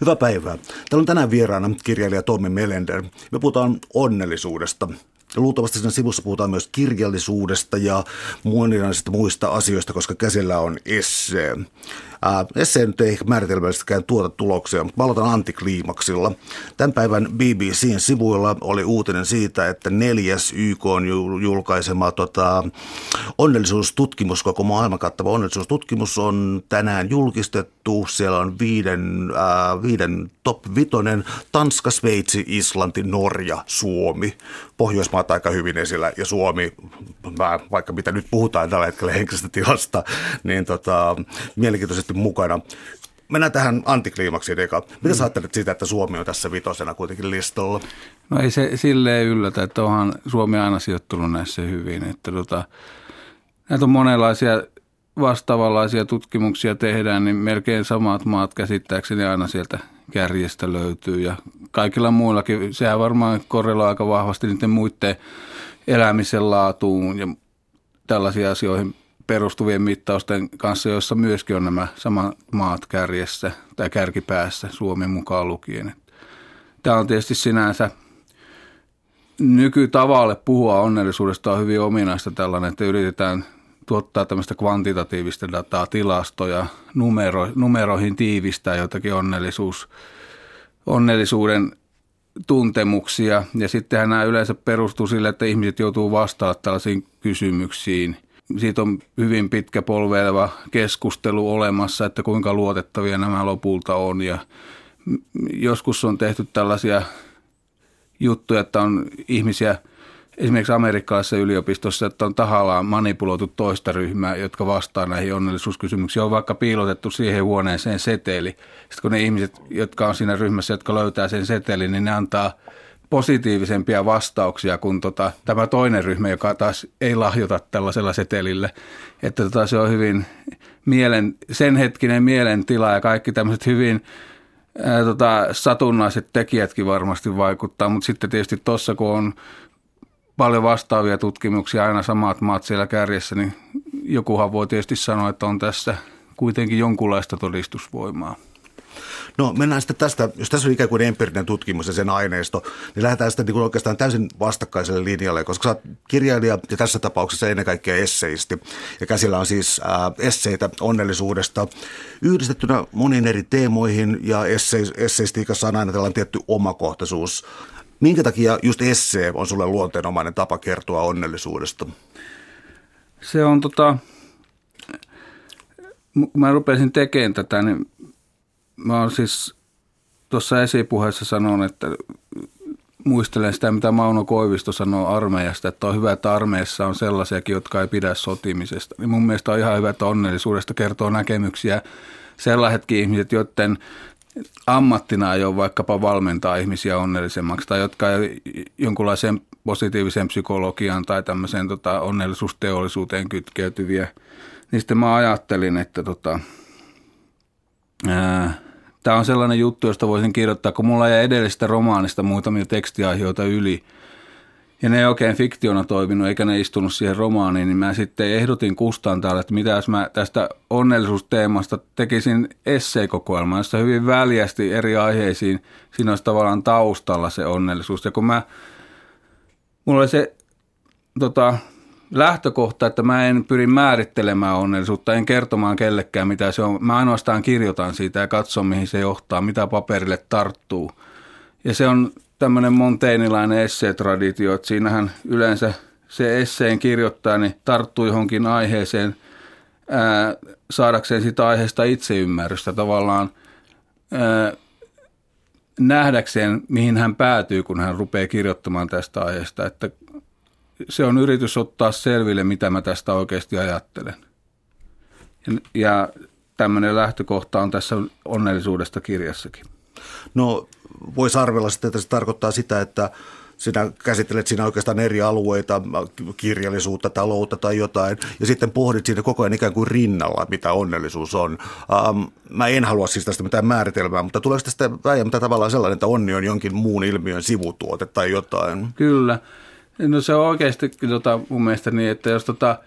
Hyvää päivää. Täällä on tänään vieraana kirjailija Tommi Melender. Me puhutaan onnellisuudesta. Luultavasti siinä sivussa puhutaan myös kirjallisuudesta ja moninaisista muista asioista, koska käsillä on essee. Ää, essee nyt ei määritelmällisestikään tuota tuloksia, mutta mä aloitan antikliimaksilla. Tämän päivän BBCn sivuilla oli uutinen siitä, että neljäs YK on julkaisema tota, onnellisuustutkimus, koko maailman kattava onnellisuustutkimus on tänään julkistettu. Siellä on viiden, ää, viiden top vitonen, Tanska, Sveitsi, Islanti, Norja, Suomi. Pohjoismaat aika hyvin esillä ja Suomi, vaikka mitä nyt puhutaan tällä hetkellä henkisestä tilasta, niin tota, mielenkiintoisesti mukana. Mennään tähän antikliimaksiin, Eka. Mitä mm. sä ajattelet siitä, että Suomi on tässä vitosena kuitenkin listalla? No ei se silleen yllätä, että onhan Suomi aina sijoittunut näissä hyvin. Että tota, näitä on monenlaisia vastaavanlaisia tutkimuksia tehdään, niin melkein samat maat käsittääkseni aina sieltä kärjestä löytyy. Ja kaikilla muillakin, sehän varmaan korreloi aika vahvasti niiden muiden elämisen laatuun ja tällaisiin asioihin perustuvien mittausten kanssa, joissa myöskin on nämä samat maat kärjessä tai kärkipäässä Suomen mukaan lukien. Tämä on tietysti sinänsä nykytavalle puhua onnellisuudesta on hyvin ominaista tällainen, että yritetään tuottaa tämmöistä kvantitatiivista dataa, tilastoja, numero, numeroihin tiivistää jotakin onnellisuus, onnellisuuden tuntemuksia. Ja sittenhän nämä yleensä perustuu sille, että ihmiset joutuu vastaamaan tällaisiin kysymyksiin – siitä on hyvin pitkä polveileva keskustelu olemassa, että kuinka luotettavia nämä lopulta on. Ja joskus on tehty tällaisia juttuja, että on ihmisiä, esimerkiksi amerikkalaisessa yliopistossa, että on tahallaan manipuloitu toista ryhmää, jotka vastaa näihin onnellisuuskysymyksiin. On vaikka piilotettu siihen huoneeseen seteli. Sitten kun ne ihmiset, jotka on siinä ryhmässä, jotka löytää sen setelin, niin ne antaa – positiivisempia vastauksia kuin tota, tämä toinen ryhmä, joka taas ei lahjota tällaisella setelillä. Että tota, se on hyvin mielen, sen hetkinen mielentila ja kaikki tämmöiset hyvin ää, tota, satunnaiset tekijätkin varmasti vaikuttaa, mutta sitten tietysti tuossa kun on paljon vastaavia tutkimuksia, aina samat maat siellä kärjessä, niin jokuhan voi tietysti sanoa, että on tässä kuitenkin jonkunlaista todistusvoimaa. No mennään sitten tästä, jos tässä on ikään kuin empiirinen tutkimus ja sen aineisto, niin lähdetään sitten niin oikeastaan täysin vastakkaiselle linjalle, koska sä oot kirjailija ja tässä tapauksessa ennen kaikkea esseisti. Ja käsillä on siis äh, esseitä onnellisuudesta yhdistettynä moniin eri teemoihin ja esseistiikassa on aina tällainen tietty omakohtaisuus. Minkä takia just essee on sulle luonteenomainen tapa kertoa onnellisuudesta? Se on tota, kun mä rupesin tekemään tätä, niin mä oon siis tuossa esipuheessa sanon, että muistelen sitä, mitä Mauno Koivisto sanoo armeijasta, että on hyvä, että armeijassa on sellaisiakin, jotka ei pidä sotimisesta. Niin mun mielestä on ihan hyvä, että onnellisuudesta kertoo näkemyksiä sellaisetkin ihmiset, joiden ammattina ei ole vaikkapa valmentaa ihmisiä onnellisemmaksi tai jotka jonkunlaiseen positiiviseen psykologiaan tai tämmöiseen tota, onnellisuusteollisuuteen kytkeytyviä. Niin sitten mä ajattelin, että tota, ää, Tämä on sellainen juttu, josta voisin kirjoittaa, kun mulla jäi edellisestä romaanista muutamia tekstiaiheita yli. Ja ne ei oikein fiktiona toiminut, eikä ne istunut siihen romaaniin, niin mä sitten ehdotin kustantajalle, että mitä jos mä tästä onnellisuusteemasta tekisin esseikokoelman, jossa hyvin väljästi eri aiheisiin, siinä olisi tavallaan taustalla se onnellisuus. Ja kun mä, mulla oli se tota, lähtökohta, että mä en pyri määrittelemään onnellisuutta, en kertomaan kellekään mitä se on. Mä ainoastaan kirjoitan siitä ja katson mihin se johtaa, mitä paperille tarttuu. Ja se on tämmöinen monteinilainen esseetraditio, että siinähän yleensä se esseen kirjoittaa niin tarttuu johonkin aiheeseen ää, saadakseen sitä aiheesta itseymmärrystä tavallaan ää, nähdäkseen, mihin hän päätyy, kun hän rupeaa kirjoittamaan tästä aiheesta. Että se on yritys ottaa selville, mitä mä tästä oikeasti ajattelen. Ja, ja tämmöinen lähtökohta on tässä onnellisuudesta kirjassakin. No voisi arvella sitten, että se tarkoittaa sitä, että sinä käsittelet siinä oikeastaan eri alueita, kirjallisuutta, taloutta tai jotain, ja sitten pohdit siinä koko ajan ikään kuin rinnalla, mitä onnellisuus on. Ähm, mä en halua siis tästä mitään määritelmää, mutta tuleeko tästä väijämättä tavallaan sellainen, että onni on jonkin muun ilmiön sivutuote tai jotain? Kyllä. No se on oikeasti tota, mun mielestä niin, että jos tota,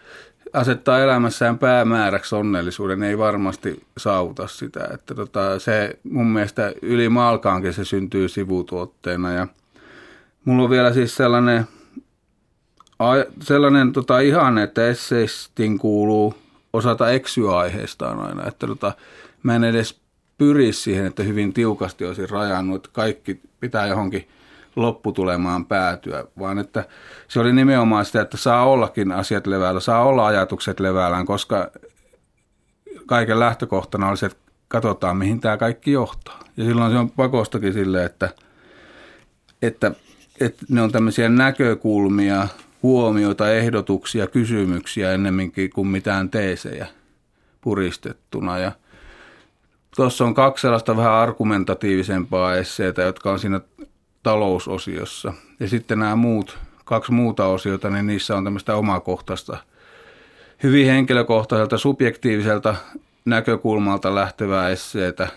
asettaa elämässään päämääräksi onnellisuuden, ei varmasti saavuta sitä. Että tota, se mun mielestä yli malkaankin se syntyy sivutuotteena. Ja mulla on vielä siis sellainen, sellainen tota, ihanne, että esseistin kuuluu osata eksyä aiheestaan aina, että tota, mä en edes pyri siihen, että hyvin tiukasti olisin rajannut, että kaikki pitää johonkin – lopputulemaan päätyä, vaan että se oli nimenomaan sitä, että saa ollakin asiat levällä, saa olla ajatukset levällään, koska kaiken lähtökohtana oli se, että katsotaan, mihin tämä kaikki johtaa. Ja silloin se on pakostakin silleen, että, että, että ne on tämmöisiä näkökulmia, huomioita, ehdotuksia, kysymyksiä ennemminkin kuin mitään teesejä puristettuna. Ja tuossa on kaksi sellaista vähän argumentatiivisempaa esseitä, jotka on siinä talousosiossa. Ja sitten nämä muut, kaksi muuta osiota, niin niissä on tämmöistä omakohtaista, hyvin henkilökohtaiselta, subjektiiviselta näkökulmalta lähtevää esseetä,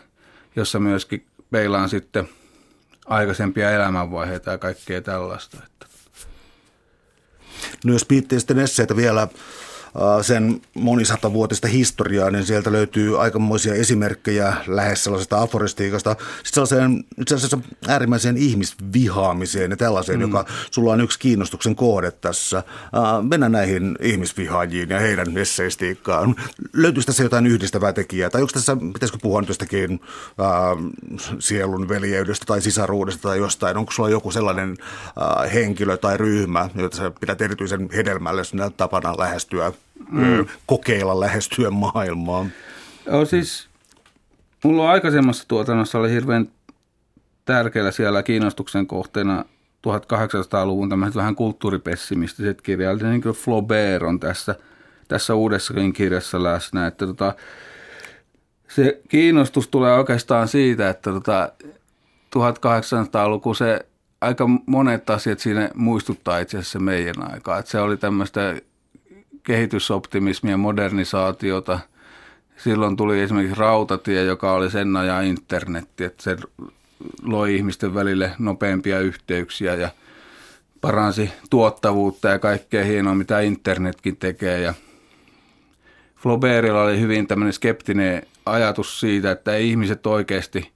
jossa myöskin peilaan sitten aikaisempia elämänvaiheita ja kaikkea tällaista. No jos piittee sitten esseitä vielä sen monisatavuotista historiaa, niin sieltä löytyy aikamoisia esimerkkejä lähes sellaisesta aforistiikasta, sitten sellaiseen itse asiassa äärimmäiseen ihmisvihaamiseen ja tällaiseen, mm. joka sulla on yksi kiinnostuksen kohde tässä. Äh, mennään näihin ihmisvihaajiin ja heidän esseistiikkaan. Löytyykö tässä jotain yhdistävää tekijää, tai onko tässä, pitäisikö puhua nyt jostakin äh, sielun veljeydestä tai sisaruudesta tai jostain, onko sulla joku sellainen äh, henkilö tai ryhmä, jota sä pidät erityisen hedelmällisenä tapana lähestyä mm. kokeilla lähestyä maailmaa. Joo, siis mulla on aikaisemmassa tuotannossa oli hirveän tärkeällä siellä kiinnostuksen kohteena 1800-luvun tämmöiset vähän kulttuuripessimistiset kirjailijat, niin kuin Flaubert on tässä, tässä uudessakin kirjassa läsnä, että tota, se kiinnostus tulee oikeastaan siitä, että tota, 1800-luku se aika monet asiat siinä muistuttaa itse asiassa meidän aikaa. Että se oli tämmöistä kehitysoptimismia, modernisaatiota. Silloin tuli esimerkiksi rautatie, joka oli sen ajan internetti, että se loi ihmisten välille nopeampia yhteyksiä ja paransi tuottavuutta ja kaikkea hienoa, mitä internetkin tekee. Ja Flaubertilla oli hyvin tämmöinen skeptinen ajatus siitä, että ei ihmiset oikeasti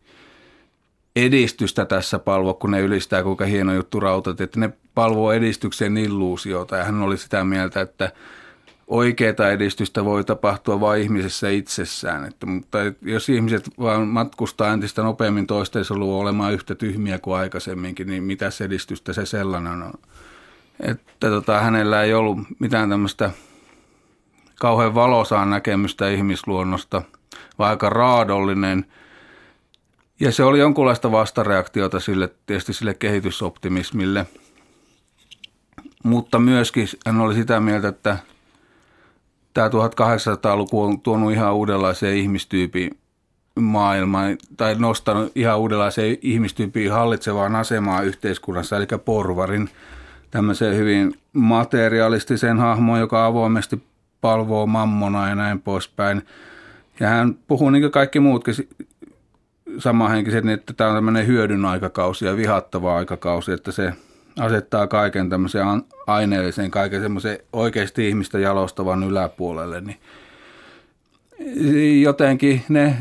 edistystä tässä palvo, kun ne ylistää, kuinka hieno juttu rautatie, että ne palvoo edistyksen illuusiota. Ja hän oli sitä mieltä, että oikeaa edistystä voi tapahtua vain ihmisessä itsessään. Että, mutta jos ihmiset vaan matkustaa entistä nopeammin toistensa luo olemaan yhtä tyhmiä kuin aikaisemminkin, niin mitä edistystä se sellainen on? Että tota, hänellä ei ollut mitään tämmöistä kauhean valosaan näkemystä ihmisluonnosta, vaan aika raadollinen. Ja se oli jonkunlaista vastareaktiota sille, tietysti sille kehitysoptimismille. Mutta myöskin hän oli sitä mieltä, että – tämä 1800-luku on tuonut ihan uudenlaisen ihmistyypin maailmaan tai nostanut ihan uudenlaisen ihmistyypin hallitsevaan asemaan yhteiskunnassa, eli porvarin tämmöiseen hyvin materialistisen hahmoon, joka avoimesti palvoo mammona ja näin poispäin. Ja hän puhuu niin kuin kaikki muutkin samanhenkiset, niin että tämä on tämmöinen hyödyn aikakausi ja vihattava aikakausi, että se – asettaa kaiken tämmöisen aineellisen, kaiken semmoisen oikeasti ihmistä jalostavan yläpuolelle, niin jotenkin ne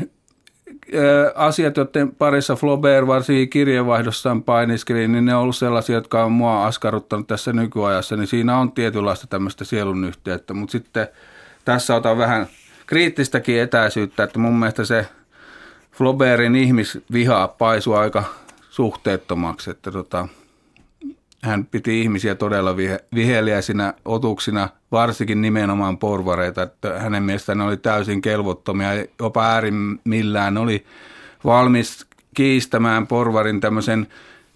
asiat, joiden parissa Flaubert varsinkin kirjeenvaihdossaan painiskeli, niin ne on ollut sellaisia, jotka on mua askarruttanut tässä nykyajassa, niin siinä on tietynlaista tämmöistä sielun yhteyttä, mutta sitten tässä otan vähän kriittistäkin etäisyyttä, että mun mielestä se Flaubertin ihmisviha paisuu aika suhteettomaksi, että tota, hän piti ihmisiä todella vihe, viheliäisinä otuksina, varsinkin nimenomaan porvareita. Että hänen mielestään ne oli täysin kelvottomia, jopa äärimmillään oli valmis kiistämään porvarin tämmöisen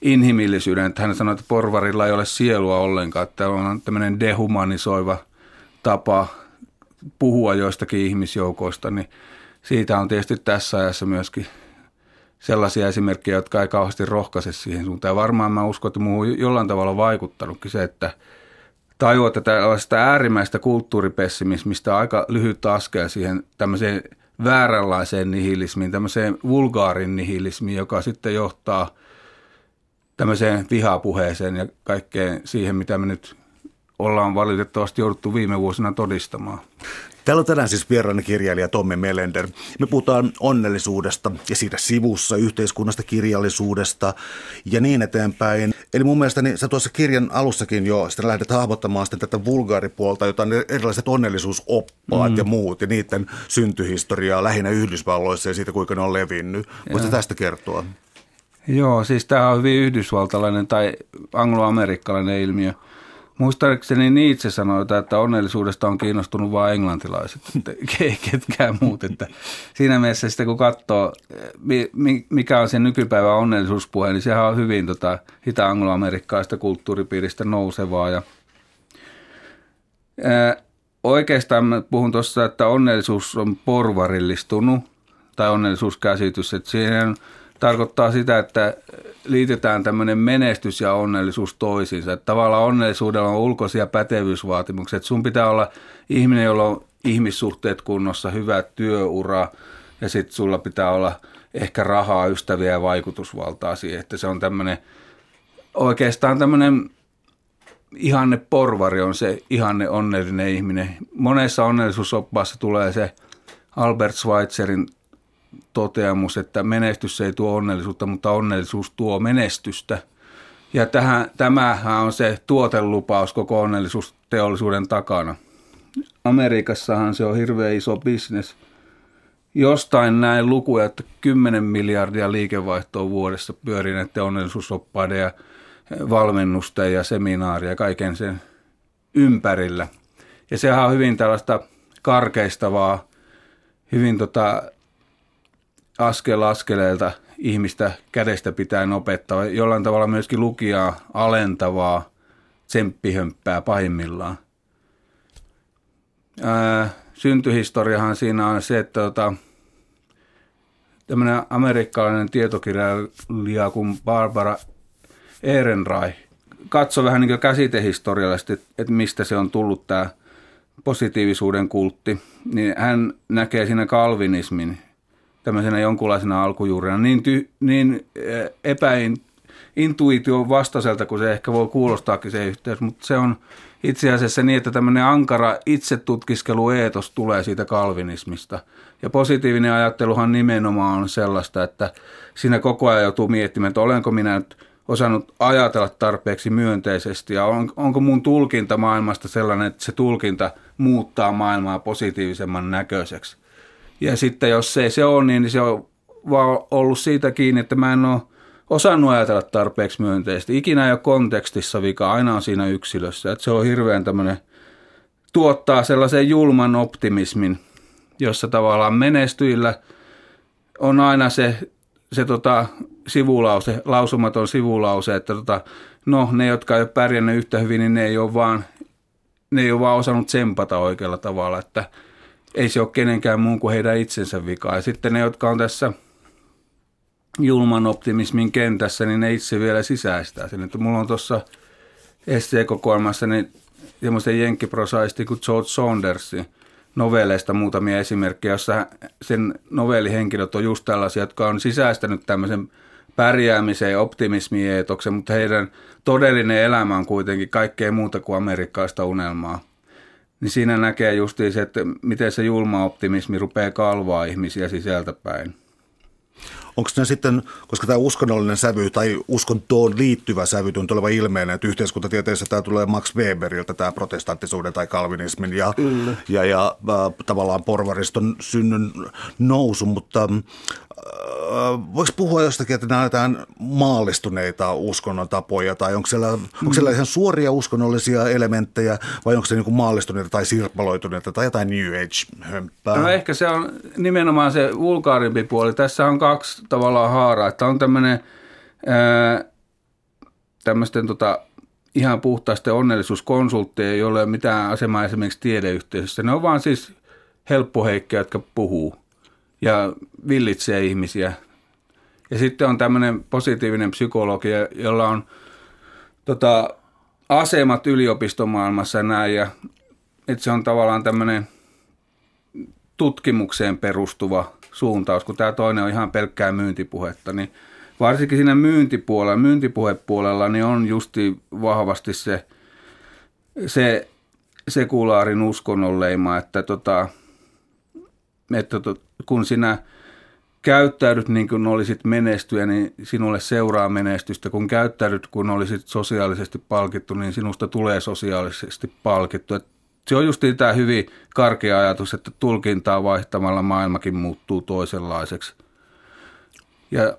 inhimillisyyden. Että hän sanoi, että porvarilla ei ole sielua ollenkaan, että on tämmöinen dehumanisoiva tapa puhua joistakin ihmisjoukoista, niin siitä on tietysti tässä ajassa myöskin sellaisia esimerkkejä, jotka ei kauheasti rohkaise siihen suuntaan. Varmaan mä uskon, että muuhun jollain tavalla vaikuttanutkin se, että tajua tällaista äärimmäistä kulttuuripessimismistä aika lyhyt askel siihen tämmöiseen vääränlaiseen nihilismiin, tämmöiseen vulgaarin nihilismiin, joka sitten johtaa tämmöiseen vihapuheeseen ja kaikkeen siihen, mitä me nyt ollaan valitettavasti jouduttu viime vuosina todistamaan. Täällä on tänään siis vieraana kirjailija Tommi Melender. Me puhutaan onnellisuudesta ja siitä sivussa, yhteiskunnasta, kirjallisuudesta ja niin eteenpäin. Eli mun mielestä niin sä tuossa kirjan alussakin jo sitten lähdet hahmottamaan sitten tätä vulgaaripuolta, jota on erilaiset onnellisuusoppaat mm. ja muut ja niiden syntyhistoriaa lähinnä Yhdysvalloissa ja siitä kuinka ne on levinnyt. Voisitko tästä kertoa? Joo, siis tämä on hyvin yhdysvaltalainen tai angloamerikkalainen ilmiö – Muistaakseni Nietzsche sanoi, että onnellisuudesta on kiinnostunut vain englantilaiset, ei ketkään muut. Että siinä mielessä sitten kun katsoo, mikä on se nykypäivän onnellisuuspuhe, niin sehän on hyvin tota, hita-angloamerikkalaista kulttuuripiiristä nousevaa. Ja, ää, oikeastaan puhun tuossa, että onnellisuus on porvarillistunut tai onnellisuuskäsitys, että siihen tarkoittaa sitä, että liitetään tämmöinen menestys ja onnellisuus toisiinsa. Että tavallaan onnellisuudella on ulkoisia pätevyysvaatimuksia. Että sun pitää olla ihminen, jolla on ihmissuhteet kunnossa, hyvä työura ja sitten sulla pitää olla ehkä rahaa, ystäviä ja vaikutusvaltaa siihen. Että se on tämmöinen oikeastaan tämmöinen ihanne porvari on se ihanne onnellinen ihminen. Monessa onnellisuusoppaassa tulee se Albert Schweitzerin toteamus, että menestys ei tuo onnellisuutta, mutta onnellisuus tuo menestystä. Ja tähän, tämähän on se tuotelupaus koko onnellisuusteollisuuden takana. Amerikassahan se on hirveän iso bisnes. Jostain näin lukuja, että 10 miljardia liikevaihtoa vuodessa pyörii näiden onnellisuusoppaiden ja valmennusten ja seminaaria kaiken sen ympärillä. Ja sehän on hyvin tällaista karkeistavaa, hyvin tota askel askeleelta ihmistä kädestä pitää opettaa, jollain tavalla myöskin lukijaa alentavaa tsemppihömppää pahimmillaan. Ää, syntyhistoriahan siinä on se, että tota, tämmöinen amerikkalainen tietokirjailija kuin Barbara Ehrenreich katsoi vähän niin käsitehistoriallisesti, että mistä se on tullut tämä positiivisuuden kultti, niin hän näkee siinä kalvinismin tämmöisenä jonkunlaisena alkujuurena niin, ty, niin eh, epäintuition vastaiselta kuin se ehkä voi kuulostaakin se yhteys, mutta se on itse asiassa niin, että tämmöinen ankara itsetutkiskelueetos tulee siitä kalvinismista. Ja positiivinen ajatteluhan nimenomaan on sellaista, että siinä koko ajan joutuu miettimään, että olenko minä nyt osannut ajatella tarpeeksi myönteisesti ja on, onko mun tulkinta maailmasta sellainen, että se tulkinta muuttaa maailmaa positiivisemman näköiseksi. Ja sitten jos ei se ole, niin se on vaan ollut siitä kiinni, että mä en ole osannut ajatella tarpeeksi myönteisesti. Ikinä ei ole kontekstissa vika, aina on siinä yksilössä. Että se on hirveän tämmöinen, tuottaa sellaisen julman optimismin, jossa tavallaan menestyillä on aina se, se tota, sivulause, lausumaton sivulause, että tota, no ne, jotka ei ole pärjännyt yhtä hyvin, niin ne ei ole vaan, ne ei ole vaan osannut tsempata oikealla tavalla, että – ei se ole kenenkään muun kuin heidän itsensä vika. Ja sitten ne, jotka on tässä julman optimismin kentässä, niin ne itse vielä sisäistää sen. Että mulla on tuossa SC-kokoelmassa niin semmoisen jenkkiprosaisti kuin George Saundersin novelleista muutamia esimerkkejä, jossa sen novellihenkilöt on just tällaisia, jotka on sisäistänyt tämmöisen pärjäämisen ja mutta heidän todellinen elämä on kuitenkin kaikkea muuta kuin amerikkaista unelmaa niin siinä näkee justiin se, että miten se julma optimismi rupeaa kalvaa ihmisiä sisältäpäin. Onko ne sitten, koska tämä uskonnollinen sävy tai uskontoon liittyvä sävy on tuleva ilmeinen, että yhteiskuntatieteessä tämä tulee Max Weberiltä, tämä protestanttisuuden tai kalvinismin ja, ja, ja äh, tavallaan porvariston synnyn nousu, mutta voiko puhua jostakin, että näytetään maallistuneita uskonnon tapoja tai onko siellä, mm. onko siellä ihan suoria uskonnollisia elementtejä vai onko se niin maallistuneita tai sirpaloituneita tai jotain New Age-hömppää? No ehkä se on nimenomaan se vulgaarimpi puoli. Tässä on kaksi tavallaan haaraa, että on tämmöinen tämmöisten tota, ihan puhtaasti onnellisuuskonsultteja, joilla ei ole mitään asemaa esimerkiksi tiedeyhteisössä. Ne on vaan siis helppoheikkoja, jotka puhuu ja villitsee ihmisiä. Ja sitten on tämmöinen positiivinen psykologi, jolla on tota, asemat yliopistomaailmassa näin. Ja, että se on tavallaan tämmöinen tutkimukseen perustuva suuntaus, kun tämä toinen on ihan pelkkää myyntipuhetta, niin varsinkin siinä myyntipuolella, myyntipuhepuolella, niin on justi vahvasti se se sekulaarin uskonnon leima, että, tota, että to, kun sinä käyttäydyt niin kuin olisit menestyjä, niin sinulle seuraa menestystä. Kun käyttäydyt kun olisit sosiaalisesti palkittu, niin sinusta tulee sosiaalisesti palkittu. Et se on just tämä hyvin karkea ajatus, että tulkintaa vaihtamalla maailmakin muuttuu toisenlaiseksi. Ja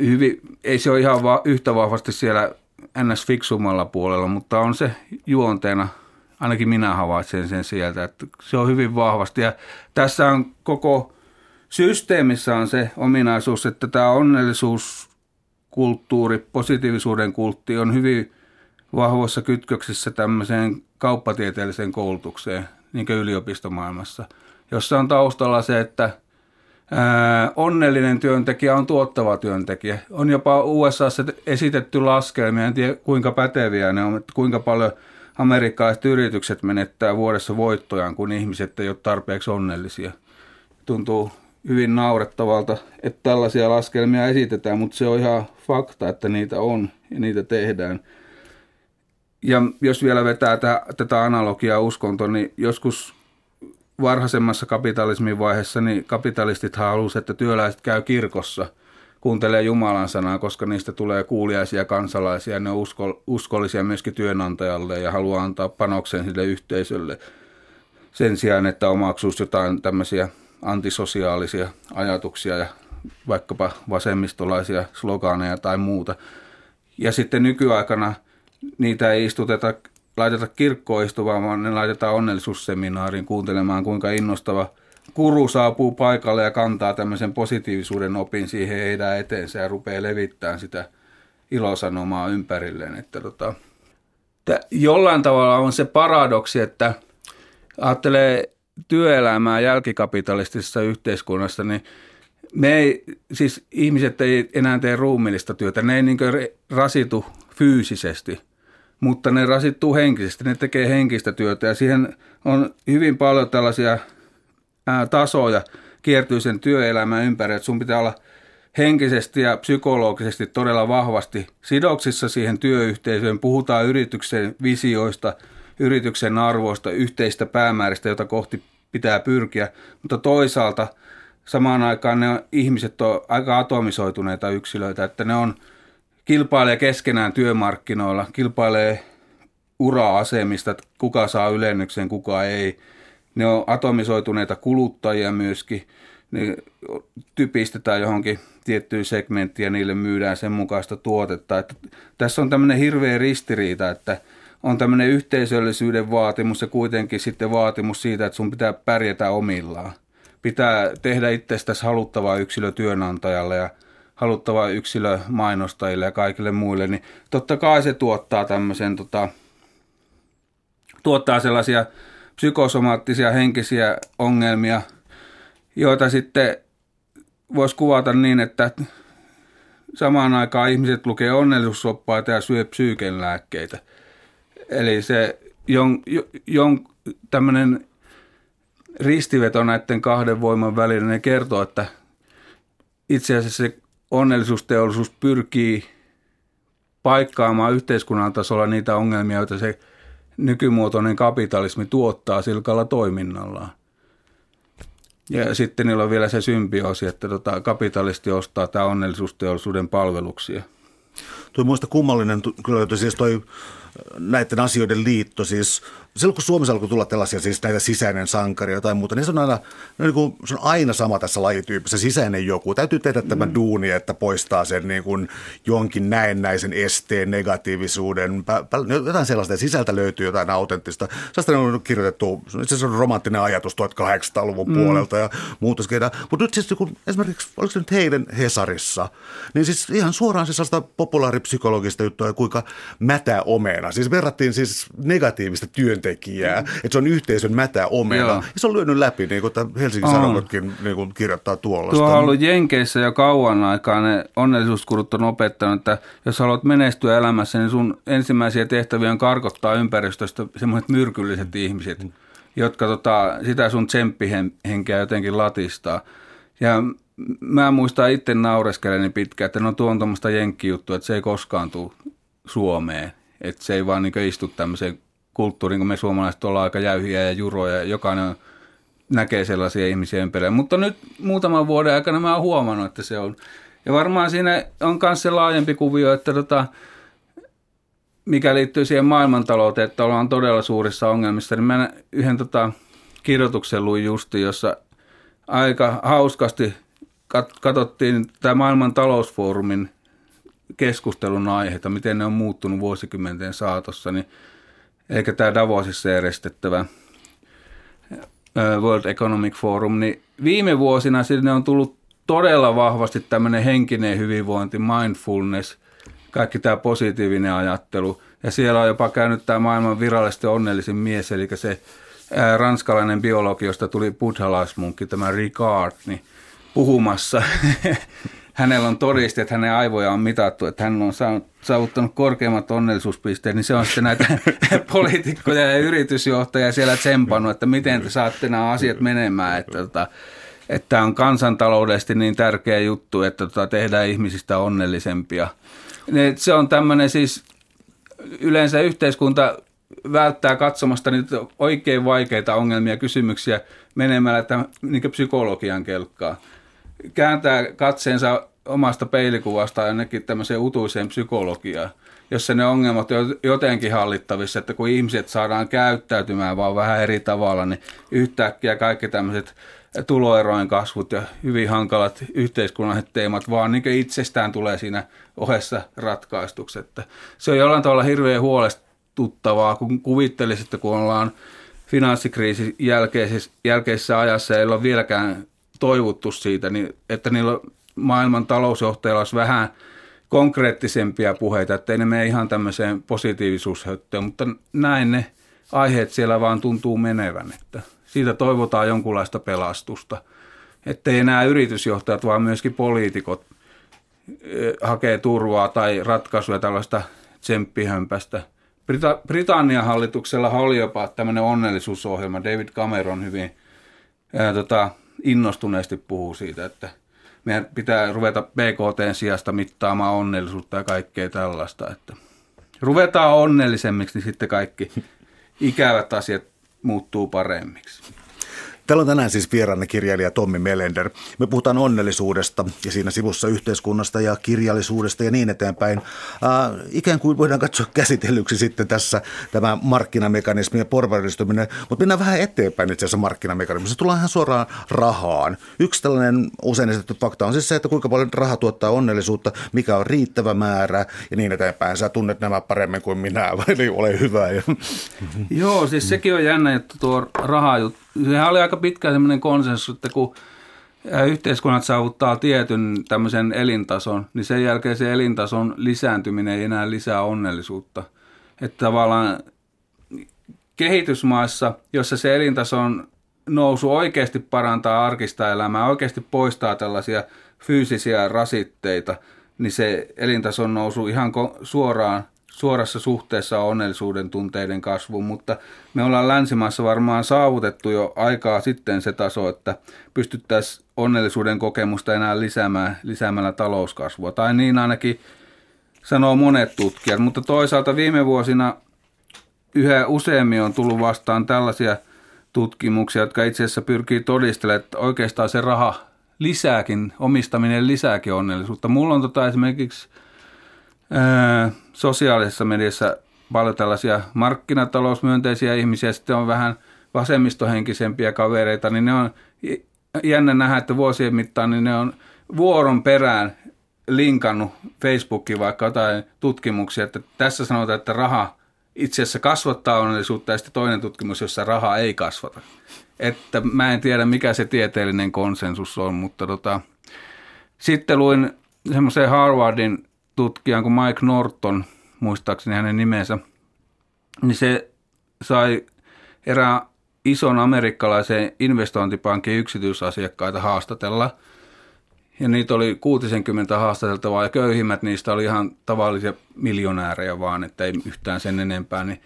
hyvin, ei se ole ihan va, yhtä vahvasti siellä ns. fiksummalla puolella, mutta on se juonteena, ainakin minä havaitsen sen sieltä, että se on hyvin vahvasti. Ja tässä on koko systeemissä on se ominaisuus, että tämä onnellisuuskulttuuri, positiivisuuden kultti on hyvin vahvoissa kytköksissä tämmöiseen kauppatieteelliseen koulutukseen, niin kuin yliopistomaailmassa, jossa on taustalla se, että – onnellinen työntekijä on tuottava työntekijä. On jopa USAssa esitetty laskelmia, en tiedä kuinka päteviä ne on, että kuinka paljon amerikkalaiset yritykset menettää vuodessa voittojaan, kun ihmiset ei ole tarpeeksi onnellisia. Tuntuu hyvin naurettavalta, että tällaisia laskelmia esitetään, mutta se on ihan fakta, että niitä on ja niitä tehdään. Ja jos vielä vetää tätä analogiaa uskontoon, niin joskus varhaisemmassa kapitalismin vaiheessa niin kapitalistit halusivat, että työläiset käy kirkossa, kuuntelee Jumalan sanaa, koska niistä tulee kuuliaisia kansalaisia. Ne on usko, uskollisia myöskin työnantajalle ja haluaa antaa panoksen sille yhteisölle sen sijaan, että omaksuisi jotain tämmöisiä antisosiaalisia ajatuksia ja vaikkapa vasemmistolaisia sloganeja tai muuta. Ja sitten nykyaikana niitä ei istuteta laiteta kirkkoon istumaan, vaan ne laitetaan onnellisuusseminaariin kuuntelemaan, kuinka innostava kuru saapuu paikalle ja kantaa tämmöisen positiivisuuden opin siihen heidän eteensä ja rupeaa levittämään sitä ilosanomaa ympärilleen. Että tota, että jollain tavalla on se paradoksi, että ajattelee työelämää jälkikapitalistisessa yhteiskunnassa, niin me ei, siis ihmiset ei enää tee ruumillista työtä, ne ei niin rasitu fyysisesti – mutta ne rasittuu henkisesti, ne tekee henkistä työtä ja siihen on hyvin paljon tällaisia tasoja kiertyy sen työelämän ympäri, että sun pitää olla henkisesti ja psykologisesti todella vahvasti sidoksissa siihen työyhteisöön. Puhutaan yrityksen visioista, yrityksen arvoista, yhteistä päämääristä, jota kohti pitää pyrkiä, mutta toisaalta samaan aikaan ne ihmiset on aika atomisoituneita yksilöitä, että ne on – kilpailee keskenään työmarkkinoilla, kilpailee ura-asemista, että kuka saa ylennyksen, kuka ei. Ne on atomisoituneita kuluttajia myöskin. Ne typistetään johonkin tiettyyn segmenttiin ja niille myydään sen mukaista tuotetta. Että tässä on tämmöinen hirveä ristiriita, että on tämmöinen yhteisöllisyyden vaatimus ja kuitenkin sitten vaatimus siitä, että sun pitää pärjätä omillaan. Pitää tehdä itsestäsi haluttavaa yksilö työnantajalle ja – haluttava yksilö mainostajille ja kaikille muille, niin totta kai se tuottaa tämmöisen, tota, tuottaa sellaisia psykosomaattisia henkisiä ongelmia, joita sitten voisi kuvata niin, että samaan aikaan ihmiset lukee onnellisuusoppaita ja syö psyykenlääkkeitä. Eli se jon, jon, tämmöinen ristiveto näiden kahden voiman välillä, ne kertoo, että itse asiassa se onnellisuusteollisuus pyrkii paikkaamaan yhteiskunnan tasolla niitä ongelmia, joita se nykymuotoinen kapitalismi tuottaa silkalla toiminnallaan. Ja sitten niillä on vielä se symbioosi, että tota, kapitalisti ostaa tämä onnellisuusteollisuuden palveluksia. Tuo muista kummallinen, kyllä siis toi näiden asioiden liitto, siis silloin kun Suomessa alkoi tulla tällaisia siis näitä sisäinen sankari tai muuta, niin se on aina, niin kuin, se on aina sama tässä lajityypissä, sisäinen joku. Täytyy tehdä tämä mm. duuni, että poistaa sen niin kuin jonkin näennäisen esteen, negatiivisuuden, jotain sellaista, ja sisältä löytyy jotain autenttista. Sellaista on kirjoitettu, se on romanttinen ajatus 1800-luvun mm. puolelta ja muuta. Mutta nyt siis kun esimerkiksi, oliko se nyt heidän Hesarissa, niin siis ihan suoraan se sellaista populaaripsykologista juttua, kuinka mätä omena. Siis verrattiin siis negatiivista työntekijää työntekijää, mm. että se on yhteisön mätä omena. Joo. Ja se on lyönyt läpi, niin kuin Helsingin Sanomatkin niin kuin kirjoittaa tuollaista. Tuo on ollut Jenkeissä jo kauan aikaa, ne onnellisuuskurut on opettanut, että jos haluat menestyä elämässä, niin sun ensimmäisiä tehtäviä on karkottaa ympäristöstä semmoiset myrkylliset mm. ihmiset, jotka tota, sitä sun tsemppihenkeä jotenkin latistaa. Ja mä muistan itse naureskeleni pitkään, että no tuo on tuommoista jenkkijuttua, että se ei koskaan tule Suomeen. Että se ei vaan niin istu tämmöiseen kulttuuriin, kun me suomalaiset ollaan aika jäyhiä ja juroja ja jokainen näkee sellaisia ihmisiä ympärillä. Mutta nyt muutaman vuoden aikana mä oon huomannut, että se on. Ja varmaan siinä on myös se laajempi kuvio, että tota, mikä liittyy siihen maailmantalouteen, että ollaan todella suurissa ongelmissa, niin mä yhden tota, kirjoituksen luin justi, jossa aika hauskasti katsottiin tämä maailman talousfoorumin keskustelun aiheita, miten ne on muuttunut vuosikymmenten saatossa, niin eikä tämä Davosissa järjestettävä World Economic Forum, niin viime vuosina sinne on tullut todella vahvasti tämmöinen henkinen hyvinvointi, mindfulness, kaikki tämä positiivinen ajattelu. Ja siellä on jopa käynyt tämä maailman virallisesti onnellisin mies, eli se ranskalainen biologi, josta tuli buddhalaismunkki, tämä Ricard, niin puhumassa. Hänellä on todiste, että hänen aivoja on mitattu, että hän on saavuttanut korkeimmat onnellisuuspisteet, niin se on sitten näitä poliitikkoja ja yritysjohtajia siellä tsempannut, että miten te saatte nämä asiat menemään, että, tota, että tämä on kansantaloudellisesti niin tärkeä juttu, että tota, tehdään ihmisistä onnellisempia. Se on tämmöinen siis, yleensä yhteiskunta välttää katsomasta niitä oikein vaikeita ongelmia, kysymyksiä menemällä tämän, niin psykologian kelkkaa. Kääntää katseensa omasta peilikuvasta ainakin tämmöiseen utuiseen psykologiaan, jossa ne ongelmat on jotenkin hallittavissa, että kun ihmiset saadaan käyttäytymään vaan vähän eri tavalla, niin yhtäkkiä kaikki tämmöiset tuloerojen kasvut ja hyvin hankalat yhteiskunnalliset teemat vaan niin itsestään tulee siinä ohessa ratkaistuksi. Että se on jollain tavalla hirveän huolestuttavaa, kun kuvittelisi, että kun ollaan finanssikriisin jälkeisessä, jälkeisessä ajassa ei ole vieläkään toivottu siitä, niin että niillä maailman talousjohtajilla olisi vähän konkreettisempia puheita, että ei ne mene ihan tämmöiseen positiivisuushöttöön, mutta näin ne aiheet siellä vaan tuntuu menevän, että siitä toivotaan jonkunlaista pelastusta. Että ei enää yritysjohtajat, vaan myöskin poliitikot hakee turvaa tai ratkaisuja tällaista tsemppihömpästä. Brita- Britannian hallituksella oli jopa tämmöinen onnellisuusohjelma. David Cameron hyvin ää, tota, innostuneesti puhuu siitä, että meidän pitää ruveta BKT sijasta mittaamaan onnellisuutta ja kaikkea tällaista. Että ruvetaan onnellisemmiksi, niin sitten kaikki ikävät asiat muuttuu paremmiksi. Täällä on tänään siis vieraana kirjailija Tommi Melender. Me puhutaan onnellisuudesta ja siinä sivussa yhteiskunnasta ja kirjallisuudesta ja niin eteenpäin. Äh, ikään kuin voidaan katsoa käsitellyksi sitten tässä tämä markkinamekanismi ja porvarillistuminen, mutta mennään vähän eteenpäin itse asiassa markkinamekanismissa. Tullaan ihan suoraan rahaan. Yksi tällainen usein esitetty fakta on siis se, että kuinka paljon raha tuottaa onnellisuutta, mikä on riittävä määrä ja niin eteenpäin. Sä tunnet nämä paremmin kuin minä, eli ole hyvä. Joo, siis sekin on jännä, että tuo raha juttu sehän oli aika pitkään semmoinen konsensus, että kun yhteiskunnat saavuttaa tietyn tämmöisen elintason, niin sen jälkeen se elintason lisääntyminen ei enää lisää onnellisuutta. Että tavallaan kehitysmaissa, jossa se elintason nousu oikeasti parantaa arkista elämää, oikeasti poistaa tällaisia fyysisiä rasitteita, niin se elintason nousu ihan suoraan suorassa suhteessa onnellisuuden tunteiden kasvuun, mutta me ollaan länsimaassa varmaan saavutettu jo aikaa sitten se taso, että pystyttäisiin onnellisuuden kokemusta enää lisäämään, lisäämällä talouskasvua. Tai niin ainakin sanoo monet tutkijat, mutta toisaalta viime vuosina yhä useammin on tullut vastaan tällaisia tutkimuksia, jotka itse asiassa pyrkii todistelemaan, että oikeastaan se raha lisääkin, omistaminen lisääkin onnellisuutta. Mulla on tota esimerkiksi sosiaalisessa mediassa paljon tällaisia markkinatalousmyönteisiä ihmisiä, sitten on vähän vasemmistohenkisempiä kavereita, niin ne on jännä nähdä, että vuosien mittaan niin ne on vuoron perään linkannut Facebookiin vaikka jotain tutkimuksia, että tässä sanotaan, että raha itse asiassa kasvattaa onnellisuutta ja sitten toinen tutkimus, jossa raha ei kasvata. Että mä en tiedä, mikä se tieteellinen konsensus on, mutta tota, sitten luin semmoisen Harvardin tutkijan kuin Mike Norton, muistaakseni hänen nimensä, niin se sai erään ison amerikkalaisen investointipankin yksityisasiakkaita haastatella. Ja niitä oli 60 haastateltavaa ja köyhimmät niistä oli ihan tavallisia miljonäärejä vaan, että ei yhtään sen enempää. Niin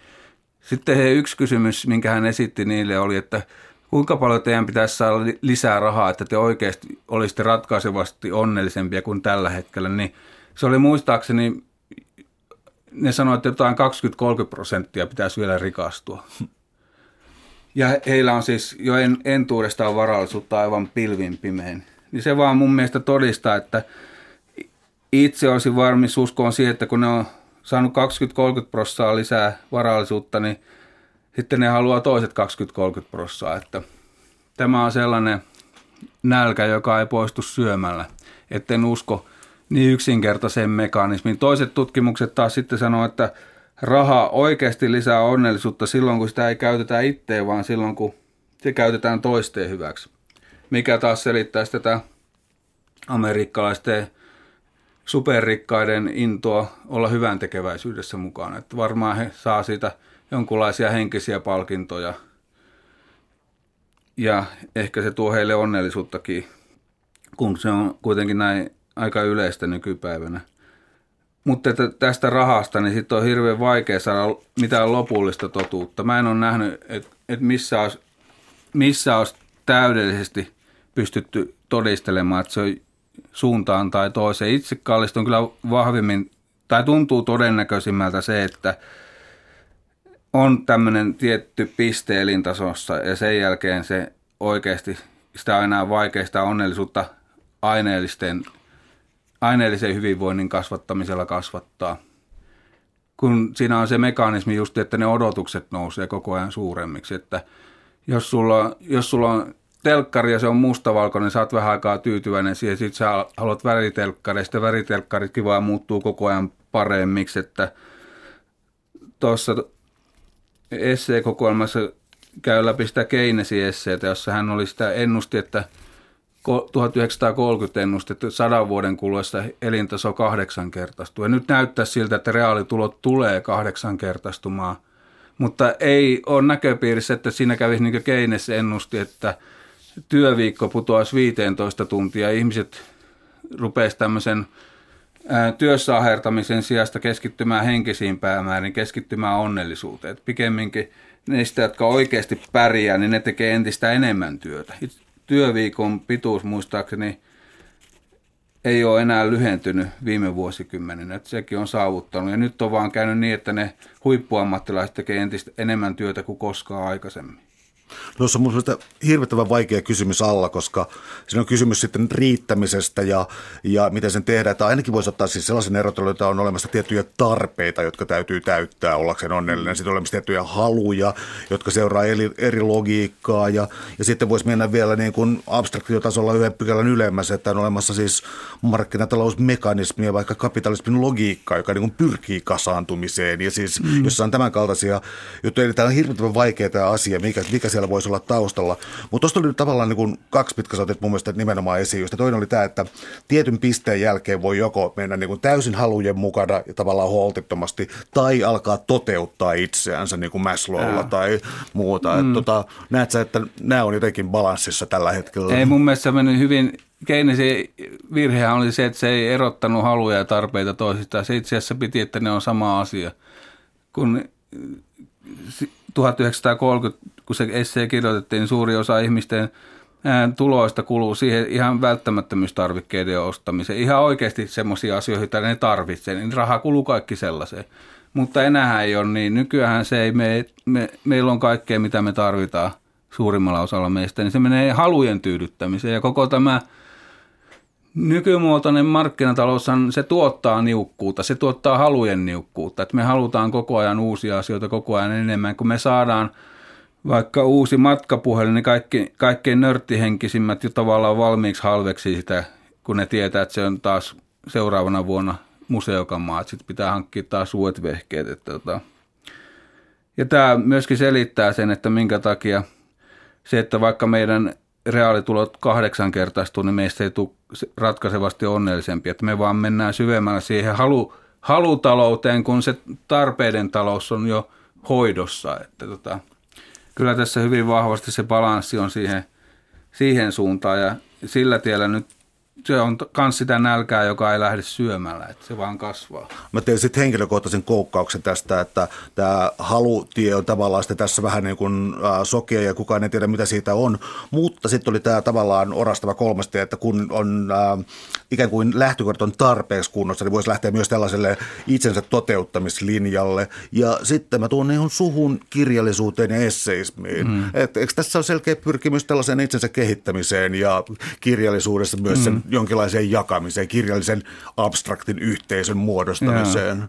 sitten he, yksi kysymys, minkä hän esitti niille oli, että kuinka paljon teidän pitäisi saada lisää rahaa, että te oikeasti olisitte ratkaisevasti onnellisempia kuin tällä hetkellä. Niin se oli muistaakseni ne sanoivat, että jotain 20-30 prosenttia pitäisi vielä rikastua. Ja heillä on siis jo en, entuudestaan varallisuutta aivan pilvin pimein. Niin se vaan mun mielestä todistaa, että itse olisin varmis uskoon siihen, että kun ne on saanut 20-30 prosenttia lisää varallisuutta, niin sitten ne haluaa toiset 20-30 prosenttia. Että tämä on sellainen nälkä, joka ei poistu syömällä. Etten usko niin yksinkertaiseen mekanismiin. Toiset tutkimukset taas sitten sanoo, että raha oikeasti lisää onnellisuutta silloin, kun sitä ei käytetä itteen, vaan silloin, kun se käytetään toisteen hyväksi. Mikä taas selittäisi tätä amerikkalaisten superrikkaiden intoa olla hyvän tekeväisyydessä mukana. Että varmaan he saa siitä jonkunlaisia henkisiä palkintoja ja ehkä se tuo heille onnellisuuttakin, kun se on kuitenkin näin aika yleistä nykypäivänä. Mutta tästä rahasta, niin sitten on hirveän vaikea saada mitään lopullista totuutta. Mä en ole nähnyt, että et missä, missä olisi täydellisesti pystytty todistelemaan, että se on suuntaan tai toiseen. Itse kallistun kyllä vahvimmin, tai tuntuu todennäköisimmältä se, että on tämmöinen tietty piste elintasossa ja sen jälkeen se oikeasti sitä aina vaikeista onnellisuutta aineellisten, aineellisen hyvinvoinnin kasvattamisella kasvattaa. Kun siinä on se mekanismi just, että ne odotukset nousee koko ajan suuremmiksi, että jos sulla, jos sulla on telkkari ja se on mustavalkoinen, sä oot vähän aikaa tyytyväinen siihen, sit sä haluat väritelkkari, sitten väritelkkaritkin vaan muuttuu koko ajan paremmiksi, että tuossa esseekokoelmassa käy läpi sitä Keynesin esseitä, jossa hän oli sitä ennusti, että 1930 ennusti, että sadan vuoden kuluessa elintaso kahdeksankertaistuu. Ja nyt näyttää siltä, että reaalitulot tulee kahdeksankertaistumaan, mutta ei ole näköpiirissä, että siinä kävisi niin kuin ennusti, että työviikko putoaisi 15 tuntia. Ihmiset rupeaisi tämmöisen työssä ahertamisen sijasta keskittymään henkisiin päämäärin, keskittymään onnellisuuteen. Pikemminkin niistä, jotka oikeasti pärjää, niin ne tekee entistä enemmän työtä. Työviikon pituus muistaakseni ei ole enää lyhentynyt viime vuosikymmenen, että sekin on saavuttanut. Ja nyt on vaan käynyt niin, että ne huippuammattilaiset tekee entistä enemmän työtä kuin koskaan aikaisemmin. Tuossa on minusta hirvittävän vaikea kysymys alla, koska siinä on kysymys sitten riittämisestä ja, ja miten sen tehdään. Että ainakin voisi ottaa siis sellaisen erottelun, että on olemassa tiettyjä tarpeita, jotka täytyy täyttää ollakseen onnellinen. Sitten on olemassa tiettyjä haluja, jotka seuraa eri, eri logiikkaa ja, ja sitten voisi mennä vielä niin kuin abstraktiotasolla yhden pykälän ylemmäs, että on olemassa siis markkinatalousmekanismia, vaikka kapitalismin logiikka, joka niin kuin pyrkii kasaantumiseen ja siis mm. jossa on tämän kaltaisia juttuja. Eli tämä on hirvittävän vaikea tämä asia, mikä, mikä siellä voisi olla taustalla. Mutta tuosta oli tavallaan niin kuin kaksi, mitkä sä mun mielestä nimenomaan esiin. Just toinen oli tämä, että tietyn pisteen jälkeen voi joko mennä niin kuin täysin halujen mukana ja tavallaan holtittomasti, tai alkaa toteuttaa itseänsä niin kuin Maslowlla tai muuta. Mm. Et, tota, näet sä, että nämä on jotenkin balanssissa tällä hetkellä? Ei mun mielestä se meni hyvin Keynesin virhehän oli se, että se ei erottanut haluja ja tarpeita toisistaan. Se itse asiassa piti, että ne on sama asia. Kun 1930, kun se essee kirjoitettiin, niin suuri osa ihmisten tuloista kuluu siihen ihan välttämättömyystarvikkeiden ostamiseen. Ihan oikeasti semmoisia asioita, joita ne tarvitsee, niin raha kuluu kaikki sellaiseen. Mutta enää ei ole niin. Nykyään se ei, me, me, meillä on kaikkea, mitä me tarvitaan suurimmalla osalla meistä, niin se menee halujen tyydyttämiseen. Ja koko tämä – Nykymuotoinen markkinatalous se tuottaa niukkuutta, se tuottaa halujen niukkuutta. Että me halutaan koko ajan uusia asioita koko ajan enemmän, kun me saadaan vaikka uusi matkapuhelin, niin kaikki, kaikkein nörttihenkisimmät jo tavallaan valmiiksi halveksi sitä, kun ne tietää, että se on taas seuraavana vuonna museokamaa, sitten pitää hankkia taas uudet vehkeet. Että tota. Ja tämä myöskin selittää sen, että minkä takia se, että vaikka meidän reaalitulot kahdeksankertaistuu, niin meistä ei tule ratkaisevasti onnellisempi. Että me vaan mennään syvemmällä siihen halu, halutalouteen, kun se tarpeiden talous on jo hoidossa. Että tota, kyllä tässä hyvin vahvasti se balanssi on siihen, siihen suuntaan ja sillä tiellä nyt se on myös sitä nälkää, joka ei lähde syömällä, että se vaan kasvaa. Mä tein sitten henkilökohtaisen koukkauksen tästä, että tämä halutie on tavallaan sitten tässä vähän niin kuin sokea ja kukaan ei tiedä mitä siitä on, mutta sitten oli tämä tavallaan orastava kolmasti, että kun on äh, ikään kuin lähtökohdat on tarpeeksi kunnossa, niin voisi lähteä myös tällaiselle itsensä toteuttamislinjalle. Ja sitten mä tuon ihan suhun kirjallisuuteen ja esseismiin. Mm. Et, eikö tässä ole selkeä pyrkimys tällaiseen itsensä kehittämiseen ja kirjallisuudessa myös mm. sen jonkinlaiseen jakamiseen, kirjallisen abstraktin yhteisön muodostamiseen? Jaa.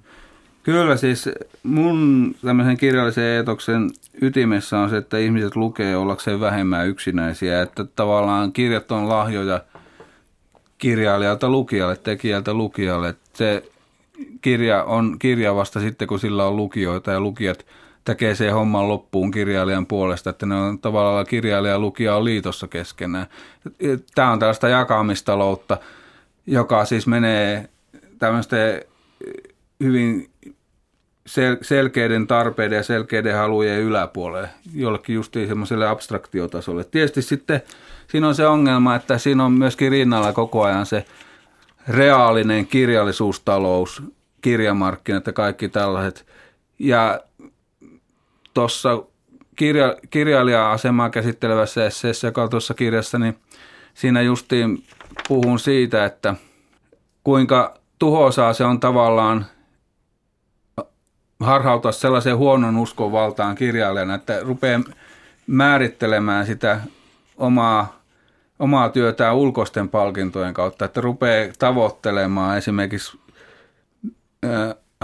Kyllä siis mun tämmöisen kirjallisen eetoksen ytimessä on se, että ihmiset lukee ollakseen vähemmän yksinäisiä, että tavallaan kirjat on lahjoja – kirjailijalta lukijalle, tekijältä lukijalle. Se kirja on kirja vasta sitten, kun sillä on lukijoita ja lukijat tekee sen homman loppuun kirjailijan puolesta, että ne on tavallaan kirjailija ja lukija on liitossa keskenään. Tämä on tällaista jakamistaloutta, joka siis menee tämmöisten hyvin sel- selkeiden tarpeiden ja selkeiden halujen yläpuolelle, jollekin justiin semmoiselle abstraktiotasolle. Tietysti sitten siinä on se ongelma, että siinä on myöskin rinnalla koko ajan se reaalinen kirjallisuustalous, kirjamarkkinat ja kaikki tällaiset. Ja tuossa kirja, kirjailija-asemaa käsittelevässä esseessä, joka on tuossa kirjassa, niin siinä justiin puhun siitä, että kuinka tuhoisaa se on tavallaan harhautua sellaiseen huonon uskon valtaan kirjailijana, että rupeaa määrittelemään sitä omaa, omaa työtään ulkoisten palkintojen kautta, että rupeaa tavoittelemaan esimerkiksi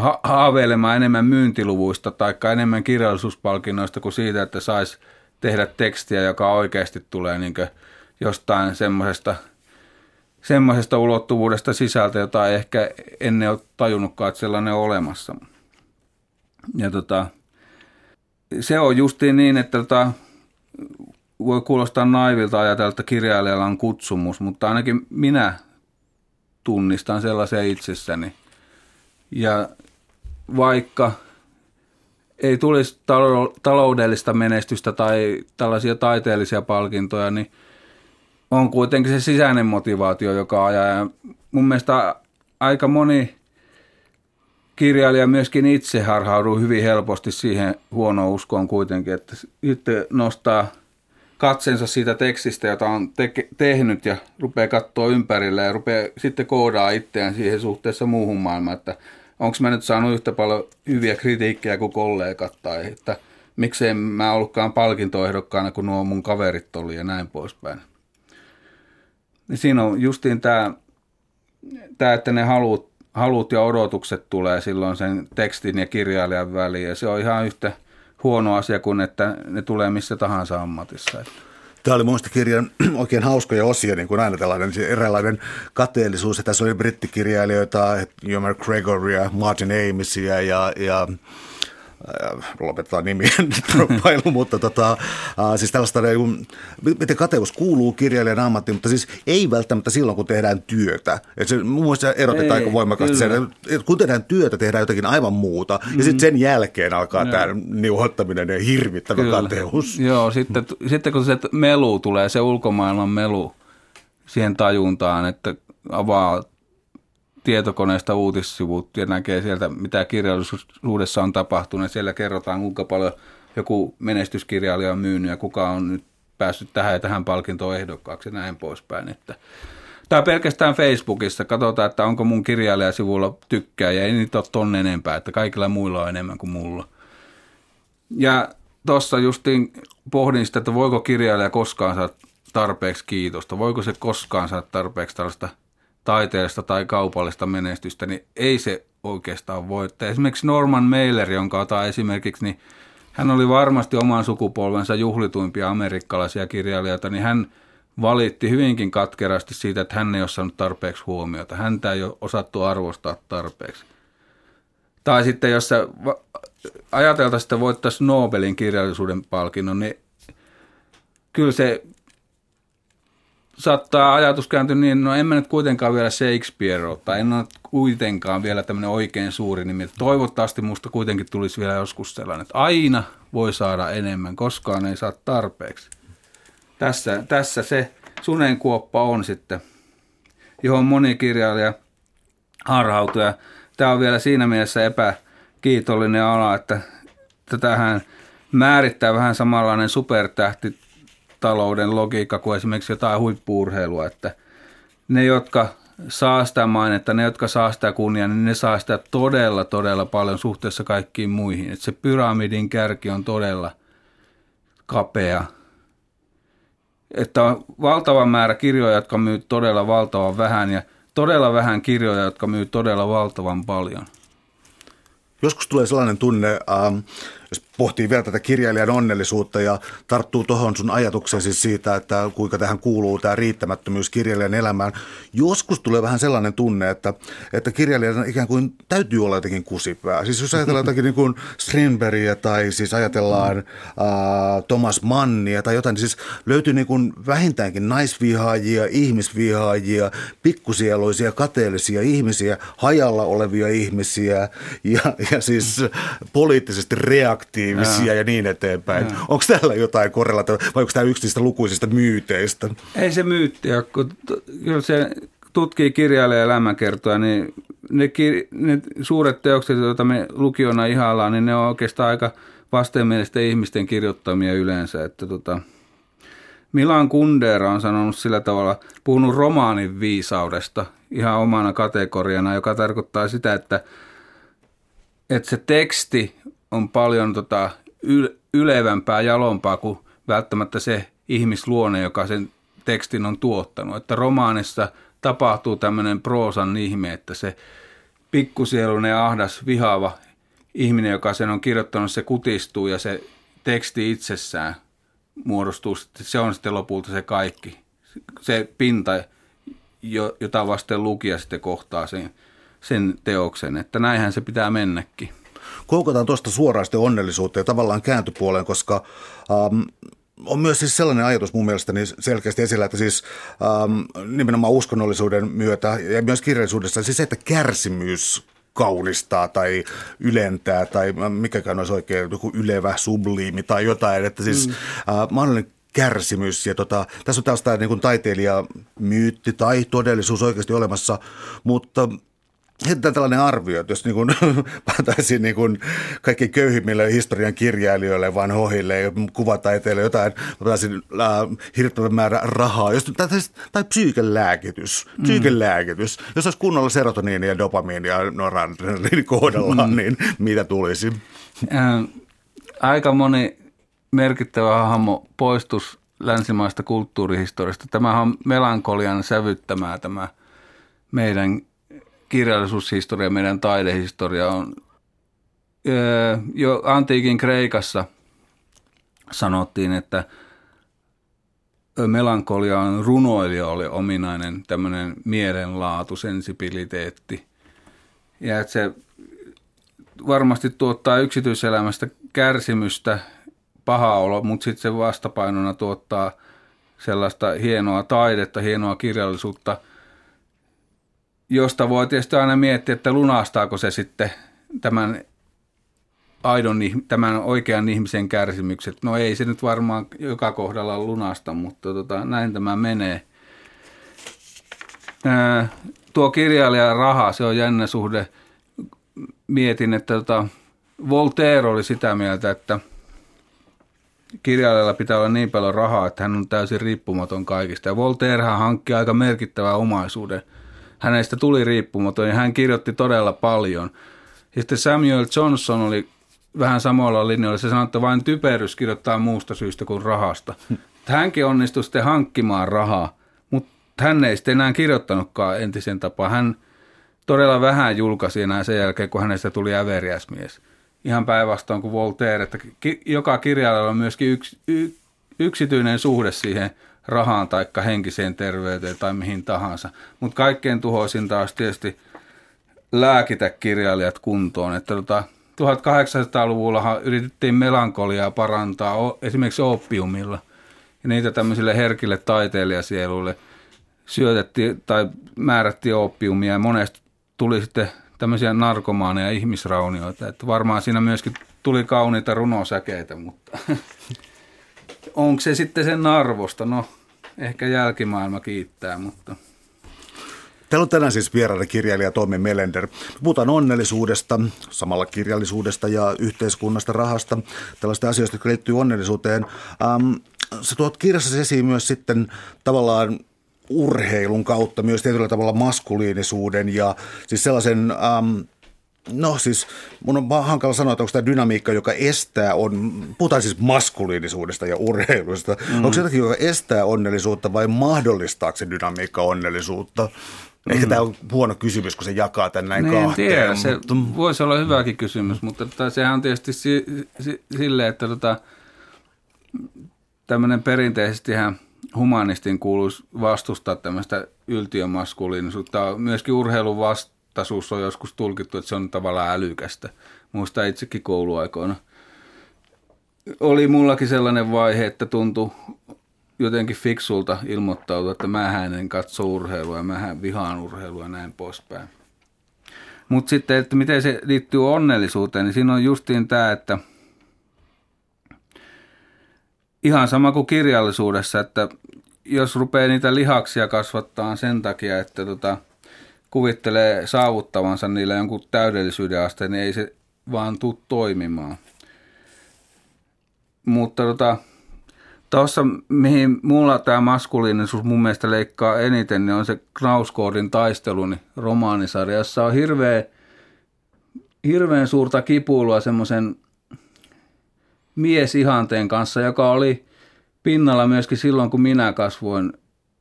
ha- haaveilemaan enemmän myyntiluvuista tai enemmän kirjallisuuspalkinnoista kuin siitä, että saisi tehdä tekstiä, joka oikeasti tulee niin jostain semmoisesta semmoisesta ulottuvuudesta sisältä, jota ei ehkä ennen ole tajunnutkaan, että sellainen on olemassa. Ja tota, se on justiin niin, että tota, voi kuulostaa naivilta ajatella, että kirjailijalla on kutsumus, mutta ainakin minä tunnistan sellaisen itsessäni. Ja vaikka ei tulisi taloudellista menestystä tai tällaisia taiteellisia palkintoja, niin on kuitenkin se sisäinen motivaatio, joka ajaa. Ja mun mielestä aika moni kirjailija myöskin itse harhauduu hyvin helposti siihen huonoon uskoon kuitenkin, että sitten nostaa katsensa siitä tekstistä, jota on te- tehnyt ja rupeaa katsoa ympärillä ja rupeaa sitten koodaa itseään siihen suhteessa muuhun maailmaan, että onko mä nyt saanut yhtä paljon hyviä kritiikkejä kuin kollegat tai että miksei mä ollutkaan palkintoehdokkaana kuin nuo mun kaverit oli ja näin poispäin. Niin siinä on justiin tämä, tämä että ne haluut halut ja odotukset tulee silloin sen tekstin ja kirjailijan väliin. Ja se on ihan yhtä huono asia kuin, että ne tulee missä tahansa ammatissa. Tämä oli muista kirjan oikein hauskoja osia, niin kuin aina tällainen eräänlainen kateellisuus. Ja tässä oli brittikirjailijoita, Jomer Gregoria, Martin Amisia ja, ja Äh, lopetetaan nimien droppailu, mutta tota, äh, siis tällaista, niin miten kateus kuuluu kirjailijan ammattiin, mutta siis ei välttämättä silloin, kun tehdään työtä. Et se mun mielestä erotetaan aika voimakkaasti sen, että kun tehdään työtä, tehdään jotakin aivan muuta, mm-hmm. ja sitten sen jälkeen alkaa tämä niuhottaminen ja hirvittävä kyllä. kateus. Joo, sitten, sitten kun se melu tulee, se ulkomaailman melu siihen tajuntaan, että avaa tietokoneesta uutissivut ja näkee sieltä, mitä kirjallisuudessa on tapahtunut. Siellä kerrotaan, kuinka paljon joku menestyskirjailija on myynyt ja kuka on nyt päässyt tähän ja tähän palkintoon ehdokkaaksi ja näin poispäin. Että tai pelkästään Facebookissa. Katsotaan, että onko mun kirjailijasivulla tykkää ja ei niitä ole tonne enempää, että kaikilla muilla on enemmän kuin mulla. Ja tuossa justiin pohdin sitä, että voiko kirjailija koskaan saada tarpeeksi kiitosta, voiko se koskaan saada tarpeeksi tällaista – taiteellista tai kaupallista menestystä, niin ei se oikeastaan voi. Esimerkiksi Norman Mailer, jonka otan esimerkiksi, niin hän oli varmasti oman sukupolvensa juhlituimpia amerikkalaisia kirjailijoita, niin hän valitti hyvinkin katkerasti siitä, että hän ei ole saanut tarpeeksi huomiota. Häntä ei ole osattu arvostaa tarpeeksi. Tai sitten jos ajateltaisiin, että voittaisiin Nobelin kirjallisuuden palkinnon, niin kyllä se saattaa ajatus kääntyä niin, no en mä nyt kuitenkaan vielä Shakespeare ole, tai en ole kuitenkaan vielä tämmöinen oikein suuri nimi. Toivottavasti musta kuitenkin tulisi vielä joskus sellainen, että aina voi saada enemmän, koskaan ei saa tarpeeksi. Tässä, tässä se sunenkuoppa on sitten. johon moni kirjailija harhautuu. Ja tämä on vielä siinä mielessä epäkiitollinen ala, että tätähän määrittää vähän samanlainen supertähtitalouden logiikka kuin esimerkiksi jotain huippuurheilua, että ne, jotka saa sitä mainetta, ne, jotka saa sitä kunniaa, niin ne saa sitä todella, todella paljon suhteessa kaikkiin muihin. Että se pyramidin kärki on todella kapea. Että on valtava määrä kirjoja, jotka myy todella valtavan vähän ja todella vähän kirjoja, jotka myy todella valtavan paljon. Joskus tulee sellainen tunne, ähm, jos pohtii vielä tätä kirjailijan onnellisuutta ja tarttuu tuohon sun ajatukseen siis siitä, että kuinka tähän kuuluu tämä riittämättömyys kirjailijan elämään. Joskus tulee vähän sellainen tunne, että, että kirjailijan ikään kuin täytyy olla jotenkin kusipää. Siis jos ajatellaan jotakin niin kuin Strindbergia tai siis ajatellaan uh, Thomas Mannia tai jotain, niin siis löytyy niin kuin vähintäänkin naisvihaajia, ihmisvihaajia, pikkusieluisia, kateellisia ihmisiä, hajalla olevia ihmisiä ja, ja siis poliittisesti reaktiivisia aktiivisia ja niin eteenpäin. Onko täällä jotain korrelaatiota vai onko tämä yksi niistä lukuisista myyteistä? Ei se myytti kun kyllä se tutkii kirjailija elämänkertoa, niin ne, kir- ne suuret teokset, joita me lukiona ihaillaan, niin ne on oikeastaan aika vastenmielisten ihmisten kirjoittamia yleensä. Että tota, Milan Kundera on sanonut sillä tavalla, puhunut romaanin viisaudesta ihan omana kategoriana, joka tarkoittaa sitä, että, että se teksti on paljon tota yl- ylevämpää, jalompaa kuin välttämättä se ihmisluonne, joka sen tekstin on tuottanut. Että romaanissa tapahtuu tämmöinen proosan ihme, että se pikkusielunen ahdas, vihaava ihminen, joka sen on kirjoittanut, se kutistuu ja se teksti itsessään muodostuu, se on sitten lopulta se kaikki. Se pinta, jota vasten lukija sitten kohtaa sen, sen teoksen, että näinhän se pitää mennäkin koukataan tuosta suoraan sitten onnellisuutta ja tavallaan kääntöpuoleen, koska ähm, on myös siis sellainen ajatus mun mielestäni selkeästi esillä, että siis ähm, nimenomaan uskonnollisuuden myötä ja myös kirjallisuudessa, siis se, että kärsimys kaunistaa tai ylentää tai mikäkään olisi oikein joku ylevä subliimi tai jotain, että siis mm. äh, mahdollinen kärsimys. Ja tota, tässä on tällaista niin kuin taiteilijamyytti tai todellisuus oikeasti olemassa, mutta heitetään tällainen arvio, että jos niin kuin, pantaisiin niin kuin kaikki köyhimmille historian kirjailijoille, vanhoille ja kuvataiteille jotain, pantaisiin äh, hirvittävän määrä rahaa, jos, tai, tai psyykelääkitys, mm. psyykelääkitys. Jos olisi kunnolla serotoniini ja dopamiini ja noradrenaliini kohdallaan, mm. niin mitä tulisi? Äh, aika moni merkittävä hahmo poistus länsimaista kulttuurihistoriasta. Tämä on melankolian sävyttämää tämä meidän kirjallisuushistoria, meidän taidehistoria on jo antiikin Kreikassa sanottiin, että melankolia on runoilijoille ominainen tämmöinen mielenlaatu, sensibiliteetti. Ja että se varmasti tuottaa yksityiselämästä kärsimystä, paha olo, mutta sitten se vastapainona tuottaa sellaista hienoa taidetta, hienoa kirjallisuutta – josta voi tietysti aina miettiä, että lunastaako se sitten tämän aidon, tämän oikean ihmisen kärsimykset. No ei se nyt varmaan joka kohdalla lunasta, mutta tota, näin tämä menee. Ää, tuo kirjailija raha, se on jännä suhde. Mietin, että tota, Voltaire oli sitä mieltä, että kirjailijalla pitää olla niin paljon rahaa, että hän on täysin riippumaton kaikista. Ja Voltairehan hankki aika merkittävää omaisuuden – hänestä tuli riippumaton ja hän kirjoitti todella paljon. Ja sitten Samuel Johnson oli vähän samalla linjoilla. Se sanoi, että vain typerys kirjoittaa muusta syystä kuin rahasta. Hänkin onnistui sitten hankkimaan rahaa, mutta hän ei sitten enää kirjoittanutkaan entisen tapaan. Hän todella vähän julkaisi enää sen jälkeen, kun hänestä tuli äveriäsmies. Ihan päinvastoin kuin Voltaire, että joka kirjailijalla on myöskin yks, y, yksityinen suhde siihen – rahaan tai henkiseen terveyteen tai mihin tahansa. Mutta kaikkein tuhoisinta olisi tietysti lääkitä kirjailijat kuntoon. Että tota, 1800-luvulla yritettiin melankoliaa parantaa esimerkiksi oppiumilla. Ja niitä tämmöisille herkille taiteilijasieluille syötettiin tai määrättiin oppiumia ja monesti tuli sitten tämmöisiä narkomaaneja ihmisraunioita. Että varmaan siinä myöskin tuli kauniita runosäkeitä, mutta onko se sitten sen arvosta? No, ehkä jälkimaailma kiittää, mutta... Täällä on tänään siis vieraana kirjailija Toimi Melender. Puhutaan onnellisuudesta, samalla kirjallisuudesta ja yhteiskunnasta, rahasta, tällaista asioista, jotka liittyy onnellisuuteen. Ähm, sä tuot kirjassa esiin myös sitten tavallaan urheilun kautta myös tietyllä tavalla maskuliinisuuden ja siis sellaisen... Ähm, No siis mun on hankala sanoa, että onko tämä dynamiikka, joka estää, on, puhutaan siis maskuliinisuudesta ja urheilusta. Mm. Onko se jotakin, joka estää onnellisuutta vai mahdollistaako se dynamiikka onnellisuutta? Ehkä mm. tämä on huono kysymys, kun se jakaa tämän näin niin, kahteen. Tiedä. Se voisi olla hyväkin kysymys, mutta tota, sehän on tietysti si, si, silleen, että tota, tämmöinen perinteisesti humanistin kuuluisi vastustaa tämmöistä yltiömaskuliinisuutta. Myöskin urheilun vastaisuus on joskus tulkittu, että se on tavallaan älykästä. Muista itsekin kouluaikoina. Oli mullakin sellainen vaihe, että tuntui jotenkin fiksulta ilmoittautua, että mä en katso urheilua ja mä vihaan urheilua ja näin poispäin. Mutta sitten, että miten se liittyy onnellisuuteen, niin siinä on justiin tämä, että ihan sama kuin kirjallisuudessa, että jos rupeaa niitä lihaksia kasvattaa sen takia, että tota, kuvittelee saavuttavansa niillä jonkun täydellisyyden asteen, niin ei se vaan tule toimimaan. Mutta tota, Tuossa, mihin mulla tämä maskuliinisuus mun mielestä leikkaa eniten, niin on se Knauskoodin taistelu niin romaanisarjassa on hirveän, hirveän suurta kipuilua semmoisen miesihanteen kanssa, joka oli pinnalla myöskin silloin, kun minä kasvoin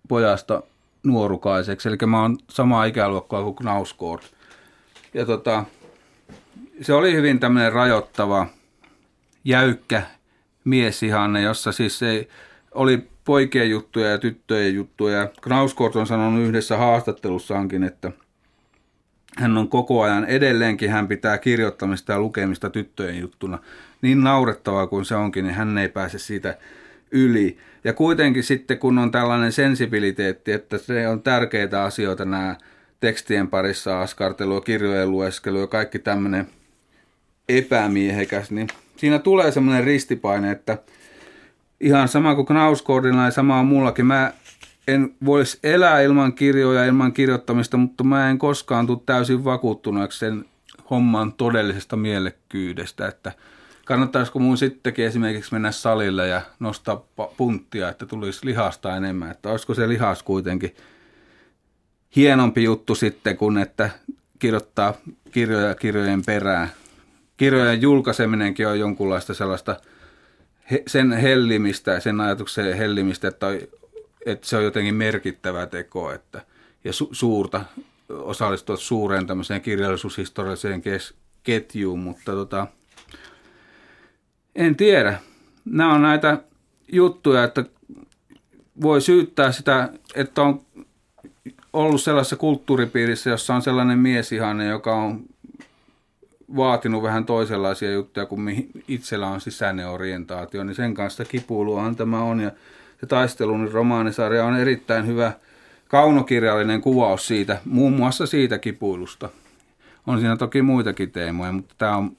pojasta nuorukaiseksi. Eli mä oon sama ikäluokkaa kuin Knauskood. Ja tota, se oli hyvin tämmöinen rajoittava, jäykkä miesihanne, jossa siis ei, oli poikien juttuja ja tyttöjen juttuja. Knauskort on sanonut yhdessä haastattelussaankin, että hän on koko ajan edelleenkin, hän pitää kirjoittamista ja lukemista tyttöjen juttuna. Niin naurettavaa kuin se onkin, niin hän ei pääse siitä yli. Ja kuitenkin sitten, kun on tällainen sensibiliteetti, että se on tärkeitä asioita nämä tekstien parissa askartelu, kirjojen lueskelu ja kaikki tämmöinen epämiehekäs, niin siinä tulee semmoinen ristipaine, että ihan sama kuin Knauskoordilla ja sama on mullakin. Mä en voisi elää ilman kirjoja, ilman kirjoittamista, mutta mä en koskaan tule täysin vakuuttuneeksi sen homman todellisesta mielekkyydestä, että kannattaisiko mun sittenkin esimerkiksi mennä salille ja nostaa punttia, että tulisi lihasta enemmän, että olisiko se lihas kuitenkin hienompi juttu sitten kuin että kirjoittaa kirjoja kirjojen perään? Kirjojen julkaiseminenkin on jonkunlaista sellaista sen hellimistä, sen ajatuksen hellimistä, että, että se on jotenkin merkittävä teko että, ja su, suurta osallistua suureen tämmöiseen kirjallisuushistorialliseen kes, ketjuun, mutta tota, en tiedä. Nämä on näitä juttuja, että voi syyttää sitä, että on ollut sellaisessa kulttuuripiirissä, jossa on sellainen miesihanne, joka on vaatinut vähän toisenlaisia juttuja kuin mihin itsellä on sisäinen orientaatio, niin sen kanssa kipuiluahan tämä on. Ja se taistelun romaanisarja on erittäin hyvä kaunokirjallinen kuvaus siitä, muun muassa siitä kipuilusta. On siinä toki muitakin teemoja, mutta tämä on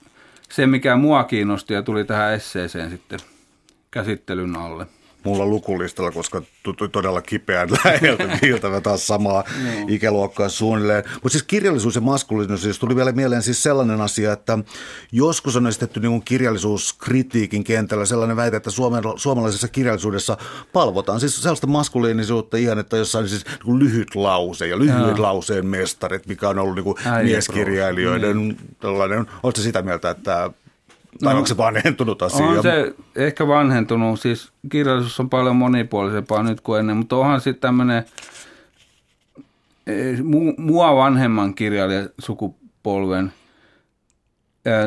se, mikä mua kiinnosti ja tuli tähän esseeseen sitten käsittelyn alle mulla lukulistalla, koska tutui todella kipeän läheltä viiltävä taas samaa no. ikäluokkaa suunnilleen. Mutta siis kirjallisuus ja maskuliinisuus, siis tuli vielä mieleen siis sellainen asia, että joskus on esitetty niin kirjallisuuskritiikin kentällä sellainen väite, että suomen, suomalaisessa kirjallisuudessa palvotaan siis sellaista maskuliinisuutta ihan, että jossain siis niin lyhyt lause ja lyhyt no. lauseen mestarit, mikä on ollut niin mieskirjailijoiden niin. tällainen. Oletko sitä mieltä, että no, onko se vanhentunut asia? On se ehkä vanhentunut. Siis kirjallisuus on paljon monipuolisempaa nyt kuin ennen, mutta onhan sitten tämmöinen eh, mua vanhemman kirjailijasukupolven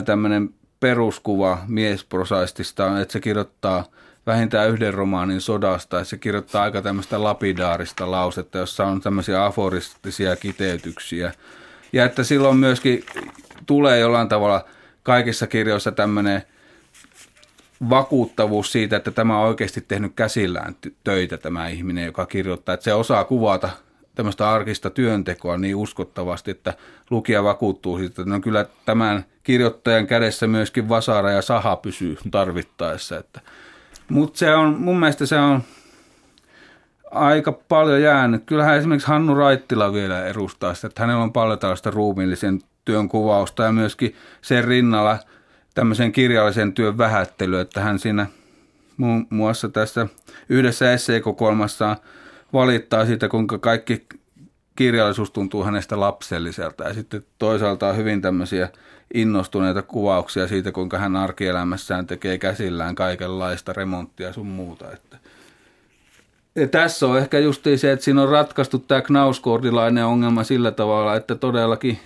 tämmöinen peruskuva miesprosaistista, että se kirjoittaa vähintään yhden romaanin sodasta, ja se kirjoittaa aika tämmöistä lapidaarista lausetta, jossa on tämmöisiä aforistisia kiteytyksiä. Ja että silloin myöskin tulee jollain tavalla – kaikissa kirjoissa tämmöinen vakuuttavuus siitä, että tämä on oikeasti tehnyt käsillään töitä tämä ihminen, joka kirjoittaa, että se osaa kuvata tämmöistä arkista työntekoa niin uskottavasti, että lukija vakuuttuu siitä, että no kyllä tämän kirjoittajan kädessä myöskin vasara ja saha pysyy tarvittaessa. Että. Mutta se on, mun mielestä se on aika paljon jäänyt. Kyllähän esimerkiksi Hannu Raittila vielä edustaa sitä, että hänellä on paljon tällaista ruumiillisen työn kuvausta ja myöskin sen rinnalla tämmöisen kirjallisen työn vähättely, että hän siinä muun muassa tässä yhdessä esseekokoelmassa valittaa siitä, kuinka kaikki kirjallisuus tuntuu hänestä lapselliselta ja sitten toisaalta on hyvin tämmöisiä innostuneita kuvauksia siitä, kuinka hän arkielämässään tekee käsillään kaikenlaista remonttia sun muuta. Että ja tässä on ehkä just se, että siinä on ratkaistu tämä knauskordilainen ongelma sillä tavalla, että todellakin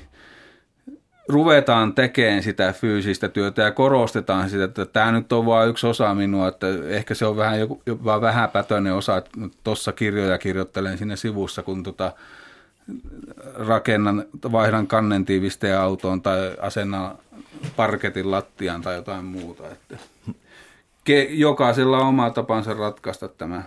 ruvetaan tekemään sitä fyysistä työtä ja korostetaan sitä, että tämä nyt on vain yksi osa minua, että ehkä se on vähän jopa vähäpätöinen osa, että tuossa kirjoja kirjoittelen siinä sivussa, kun tota, rakennan, vaihdan kannen tiivisteen autoon tai asennan parketin lattiaan tai jotain muuta. Että jokaisella on oma tapansa ratkaista tämä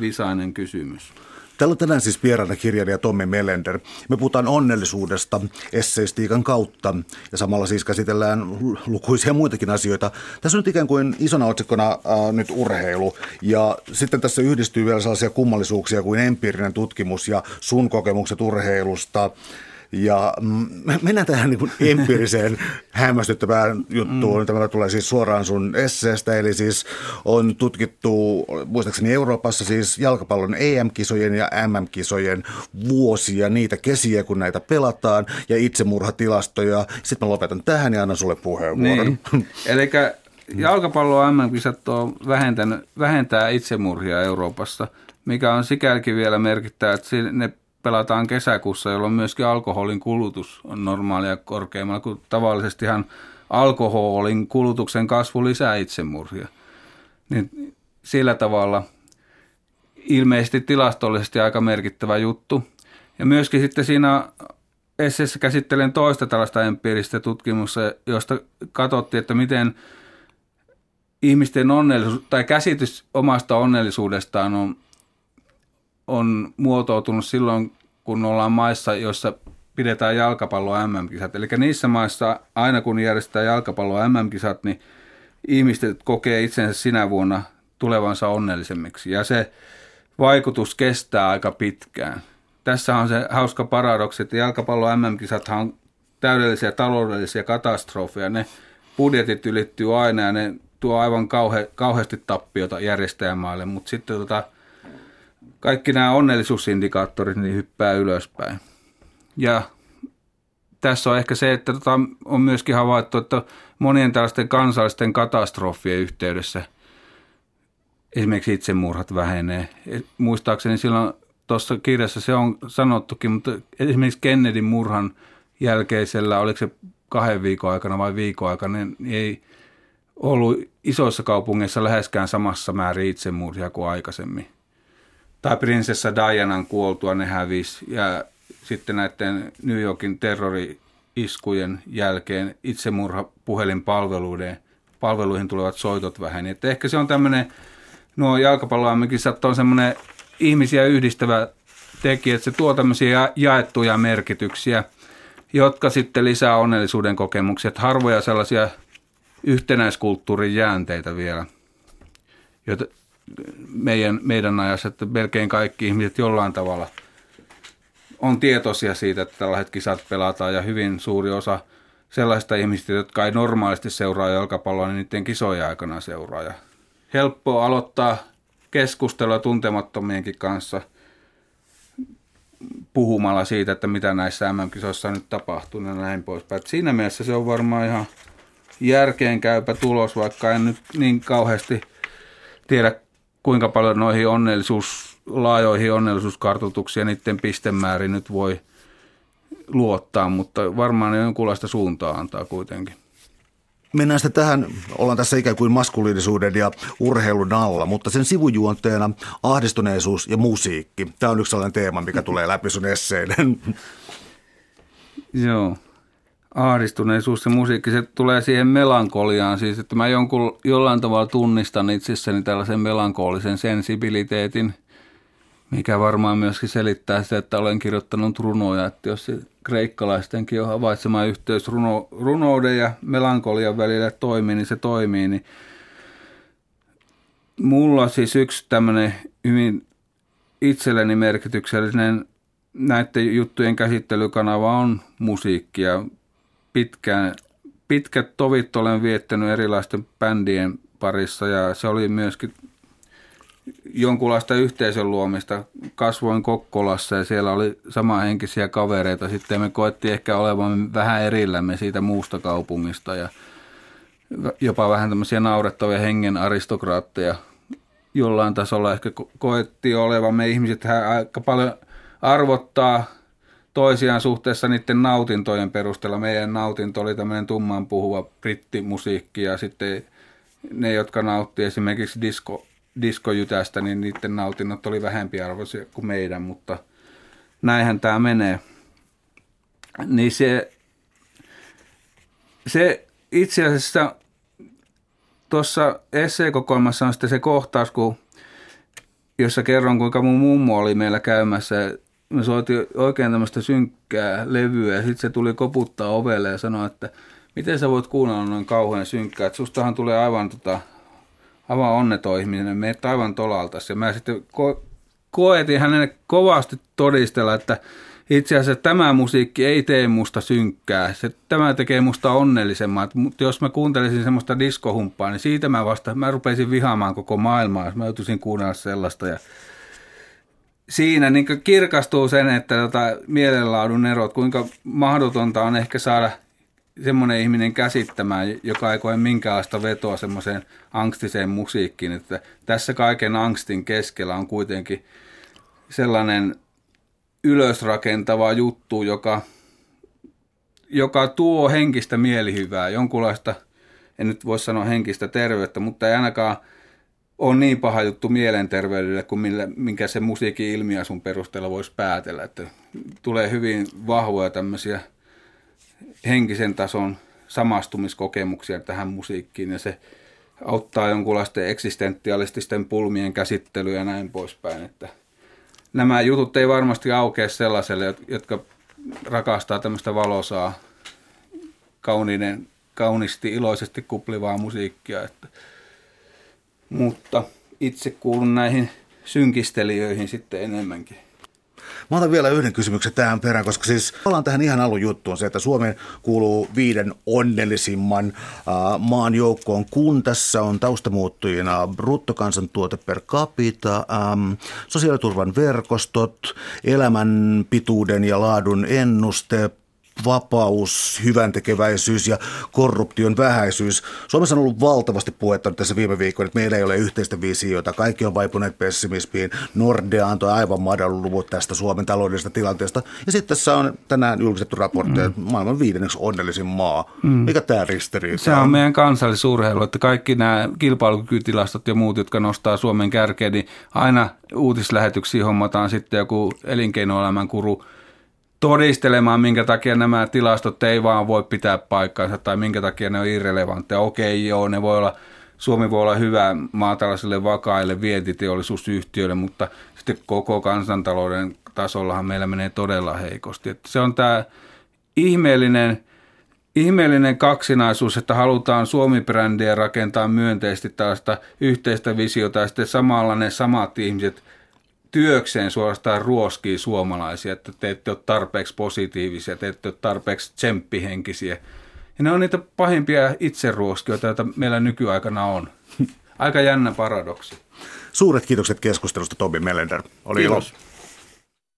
visainen kysymys. Täällä on tänään siis vieraana kirjailija Tommi Melender. Me puhutaan onnellisuudesta esseistiikan kautta ja samalla siis käsitellään lukuisia muitakin asioita. Tässä on nyt ikään kuin isona otsikkona äh, nyt urheilu ja sitten tässä yhdistyy vielä sellaisia kummallisuuksia kuin empiirinen tutkimus ja sun kokemukset urheilusta. Ja mennään tähän niin empiiriseen hämmästyttävään juttuun. Mm. Tämä tulee siis suoraan sun esseestä, eli siis on tutkittu muistaakseni Euroopassa siis jalkapallon EM-kisojen ja MM-kisojen vuosia, niitä kesiä, kun näitä pelataan, ja itsemurhatilastoja. Sitten mä lopetan tähän ja annan sulle puheenvuoron. Niin. Eli jalkapallo MM-kisat on vähentänyt, vähentää itsemurhia Euroopassa, mikä on sikälikin vielä merkittävä, että ne pelataan kesäkuussa, jolloin myöskin alkoholin kulutus on normaalia korkeammalla, kun tavallisestihan alkoholin kulutuksen kasvu lisää itsemurhia. Niin sillä tavalla ilmeisesti tilastollisesti aika merkittävä juttu. Ja myöskin sitten siinä esseessä käsittelen toista tällaista empiiristä tutkimusta, josta katsottiin, että miten ihmisten onnellisuus tai käsitys omasta onnellisuudestaan on on muotoutunut silloin, kun ollaan maissa, joissa pidetään jalkapallo MM-kisat. Eli niissä maissa, aina kun järjestetään jalkapallo MM-kisat, niin ihmiset kokee itsensä sinä vuonna tulevansa onnellisemmiksi. Ja se vaikutus kestää aika pitkään. Tässä on se hauska paradoksi, että jalkapallo MM-kisat on täydellisiä taloudellisia katastrofeja. Ne budjetit ylittyy aina ja ne tuo aivan kauhe, kauheasti tappiota järjestäjämaille, mutta sitten tota, kaikki nämä onnellisuusindikaattorit niin hyppää ylöspäin. Ja tässä on ehkä se, että tota, on myöskin havaittu, että monien tällaisten kansallisten katastrofien yhteydessä esimerkiksi itsemurhat vähenee. Muistaakseni silloin tuossa kirjassa se on sanottukin, mutta esimerkiksi Kennedyn murhan jälkeisellä, oliko se kahden viikon aikana vai viikon aikana, niin ei ollut isoissa kaupungeissa läheskään samassa määrin itsemurhia kuin aikaisemmin tai prinsessa Dianan kuoltua ne hävisi ja sitten näiden New Yorkin terrori-iskujen jälkeen itsemurha puhelinpalveluiden palveluihin tulevat soitot väheni. Että ehkä se on tämmöinen, nuo jalkapalloammekisat on semmoinen ihmisiä yhdistävä tekijä, että se tuo tämmöisiä jaettuja merkityksiä, jotka sitten lisää onnellisuuden kokemuksia. Että harvoja sellaisia yhtenäiskulttuurin jäänteitä vielä, meidän, meidän ajassa, että melkein kaikki ihmiset jollain tavalla on tietoisia siitä, että tällaiset kisat pelataan ja hyvin suuri osa sellaista ihmistä, jotka ei normaalisti seuraa jalkapalloa, niin niiden kisojen aikana seuraa. Ja helppo aloittaa keskustelua tuntemattomienkin kanssa puhumalla siitä, että mitä näissä MM-kisoissa nyt tapahtuu ja näin poispäin. Et siinä mielessä se on varmaan ihan järkeenkäypä tulos, vaikka en nyt niin kauheasti tiedä kuinka paljon noihin onnellisuus, laajoihin onnellisuuskartoituksiin ja niiden pistemäärin nyt voi luottaa, mutta varmaan jonkunlaista suuntaa antaa kuitenkin. Mennään sitten tähän, ollaan tässä ikään kuin maskuliinisuuden ja urheilun alla, mutta sen sivujuonteena ahdistuneisuus ja musiikki. Tämä on yksi sellainen teema, mikä tulee läpi sun esseiden. Joo ahdistuneisuus ja musiikki, se tulee siihen melankoliaan, siis että mä jonkun, jollain tavalla tunnistan itsessäni tällaisen melankolisen sensibiliteetin, mikä varmaan myöskin selittää sitä, että olen kirjoittanut runoja, että jos kreikkalaistenkin on havaitsema yhteys runo, runouden ja melankolian välillä toimii, niin se toimii, niin mulla siis yksi tämmöinen hyvin itselleni merkityksellinen näiden juttujen käsittelykanava on musiikki ja pitkään, pitkät tovit olen viettänyt erilaisten bändien parissa ja se oli myöskin jonkunlaista yhteisön luomista. Kasvoin Kokkolassa ja siellä oli samahenkisiä kavereita. Sitten me koettiin ehkä olevan vähän erillämme siitä muusta kaupungista ja jopa vähän tämmöisiä naurettavia hengen aristokraatteja. Jollain tasolla ehkä koettiin olevamme ihmiset aika paljon arvottaa toisiaan suhteessa niiden nautintojen perusteella. Meidän nautinto oli tämmöinen tumman puhuva brittimusiikki ja sitten ne, jotka nautti esimerkiksi disco diskojytästä, niin niiden nautinnot oli vähempiarvoisia kuin meidän, mutta näinhän tämä menee. Niin se, se itse asiassa tuossa esseekokoelmassa on sitten se kohtaus, kun, jossa kerron, kuinka mun mummo oli meillä käymässä. Me soitin oikein tämmöistä synkkää levyä ja sitten se tuli koputtaa ovelle ja sanoi, että miten sä voit kuunnella noin kauhean synkkää, että sustahan tulee aivan tota, aivan onneton ihminen, menet aivan tolalta. Ja mä sitten ko- koetin hänelle kovasti todistella, että itse asiassa tämä musiikki ei tee musta synkkää. Se, tämä tekee musta onnellisemman. Mutta jos mä kuuntelisin semmoista diskohumppaa, niin siitä mä vasta, mä rupesin vihaamaan koko maailmaa, jos mä joutuisin kuunnella sellaista. Ja siinä niin kirkastuu sen, että tota mielenlaadun erot, kuinka mahdotonta on ehkä saada – semmoinen ihminen käsittämään, joka ei koe minkäänlaista vetoa semmoiseen angstiseen musiikkiin, että tässä kaiken angstin keskellä on kuitenkin sellainen ylösrakentava juttu, joka, joka tuo henkistä mielihyvää, jonkunlaista, en nyt voi sanoa henkistä terveyttä, mutta ei ainakaan ole niin paha juttu mielenterveydelle kuin millä, minkä se musiikin ilmiasun perusteella voisi päätellä. Että tulee hyvin vahvoja tämmöisiä – henkisen tason samastumiskokemuksia tähän musiikkiin ja se auttaa jonkunlaisten eksistentialististen pulmien käsittelyä ja näin poispäin. Että nämä jutut ei varmasti aukea sellaiselle, jotka rakastaa tämmöistä valosaa, kauniinen, kaunisti, iloisesti kuplivaa musiikkia. Että, mutta itse kuulun näihin synkistelijöihin sitten enemmänkin. Mä otan vielä yhden kysymyksen tähän perään, koska siis ollaan tähän ihan alun juttuun se, että Suomeen kuuluu viiden onnellisimman äh, maan joukkoon, kun tässä on taustamuuttujina bruttokansantuote per capita, ähm, sosiaaliturvan verkostot, elämän pituuden ja laadun ennuste, vapaus, hyväntekeväisyys ja korruption vähäisyys. Suomessa on ollut valtavasti puhetta tässä viime viikkoina, että meillä ei ole yhteistä visiota. Kaikki on vaipuneet pessimismiin. Nordea antoi aivan madalun luvut tästä Suomen taloudellisesta tilanteesta. Ja sitten tässä on tänään julkistettu raportti, mm. että maailman viidenneksi onnellisin maa. Mm. Mikä tämä ristiriita Se on meidän kansallisurheilu, että kaikki nämä kilpailukykytilastot ja muut, jotka nostaa Suomen kärkeen, niin aina uutislähetyksiä hommataan sitten joku elinkeinoelämän kuru todistelemaan, minkä takia nämä tilastot ei vaan voi pitää paikkaansa tai minkä takia ne on irrelevantteja. Okei, joo, ne voi olla, Suomi voi olla hyvä maatalaisille vakaille vientiteollisuusyhtiöille, mutta sitten koko kansantalouden tasollahan meillä menee todella heikosti. Että se on tämä ihmeellinen, ihmeellinen kaksinaisuus, että halutaan Suomi-brändiä rakentaa myönteisesti tällaista yhteistä visiota ja sitten samalla ne samat ihmiset – työkseen suorastaan ruoskii suomalaisia, että te ette ole tarpeeksi positiivisia, te ette ole tarpeeksi tsemppihenkisiä. Ja ne on niitä pahimpia itseruoskijoita, joita meillä nykyaikana on. Aika jännä paradoksi. Suuret kiitokset keskustelusta, Tobi Melender. Oli Kiitos. ilo.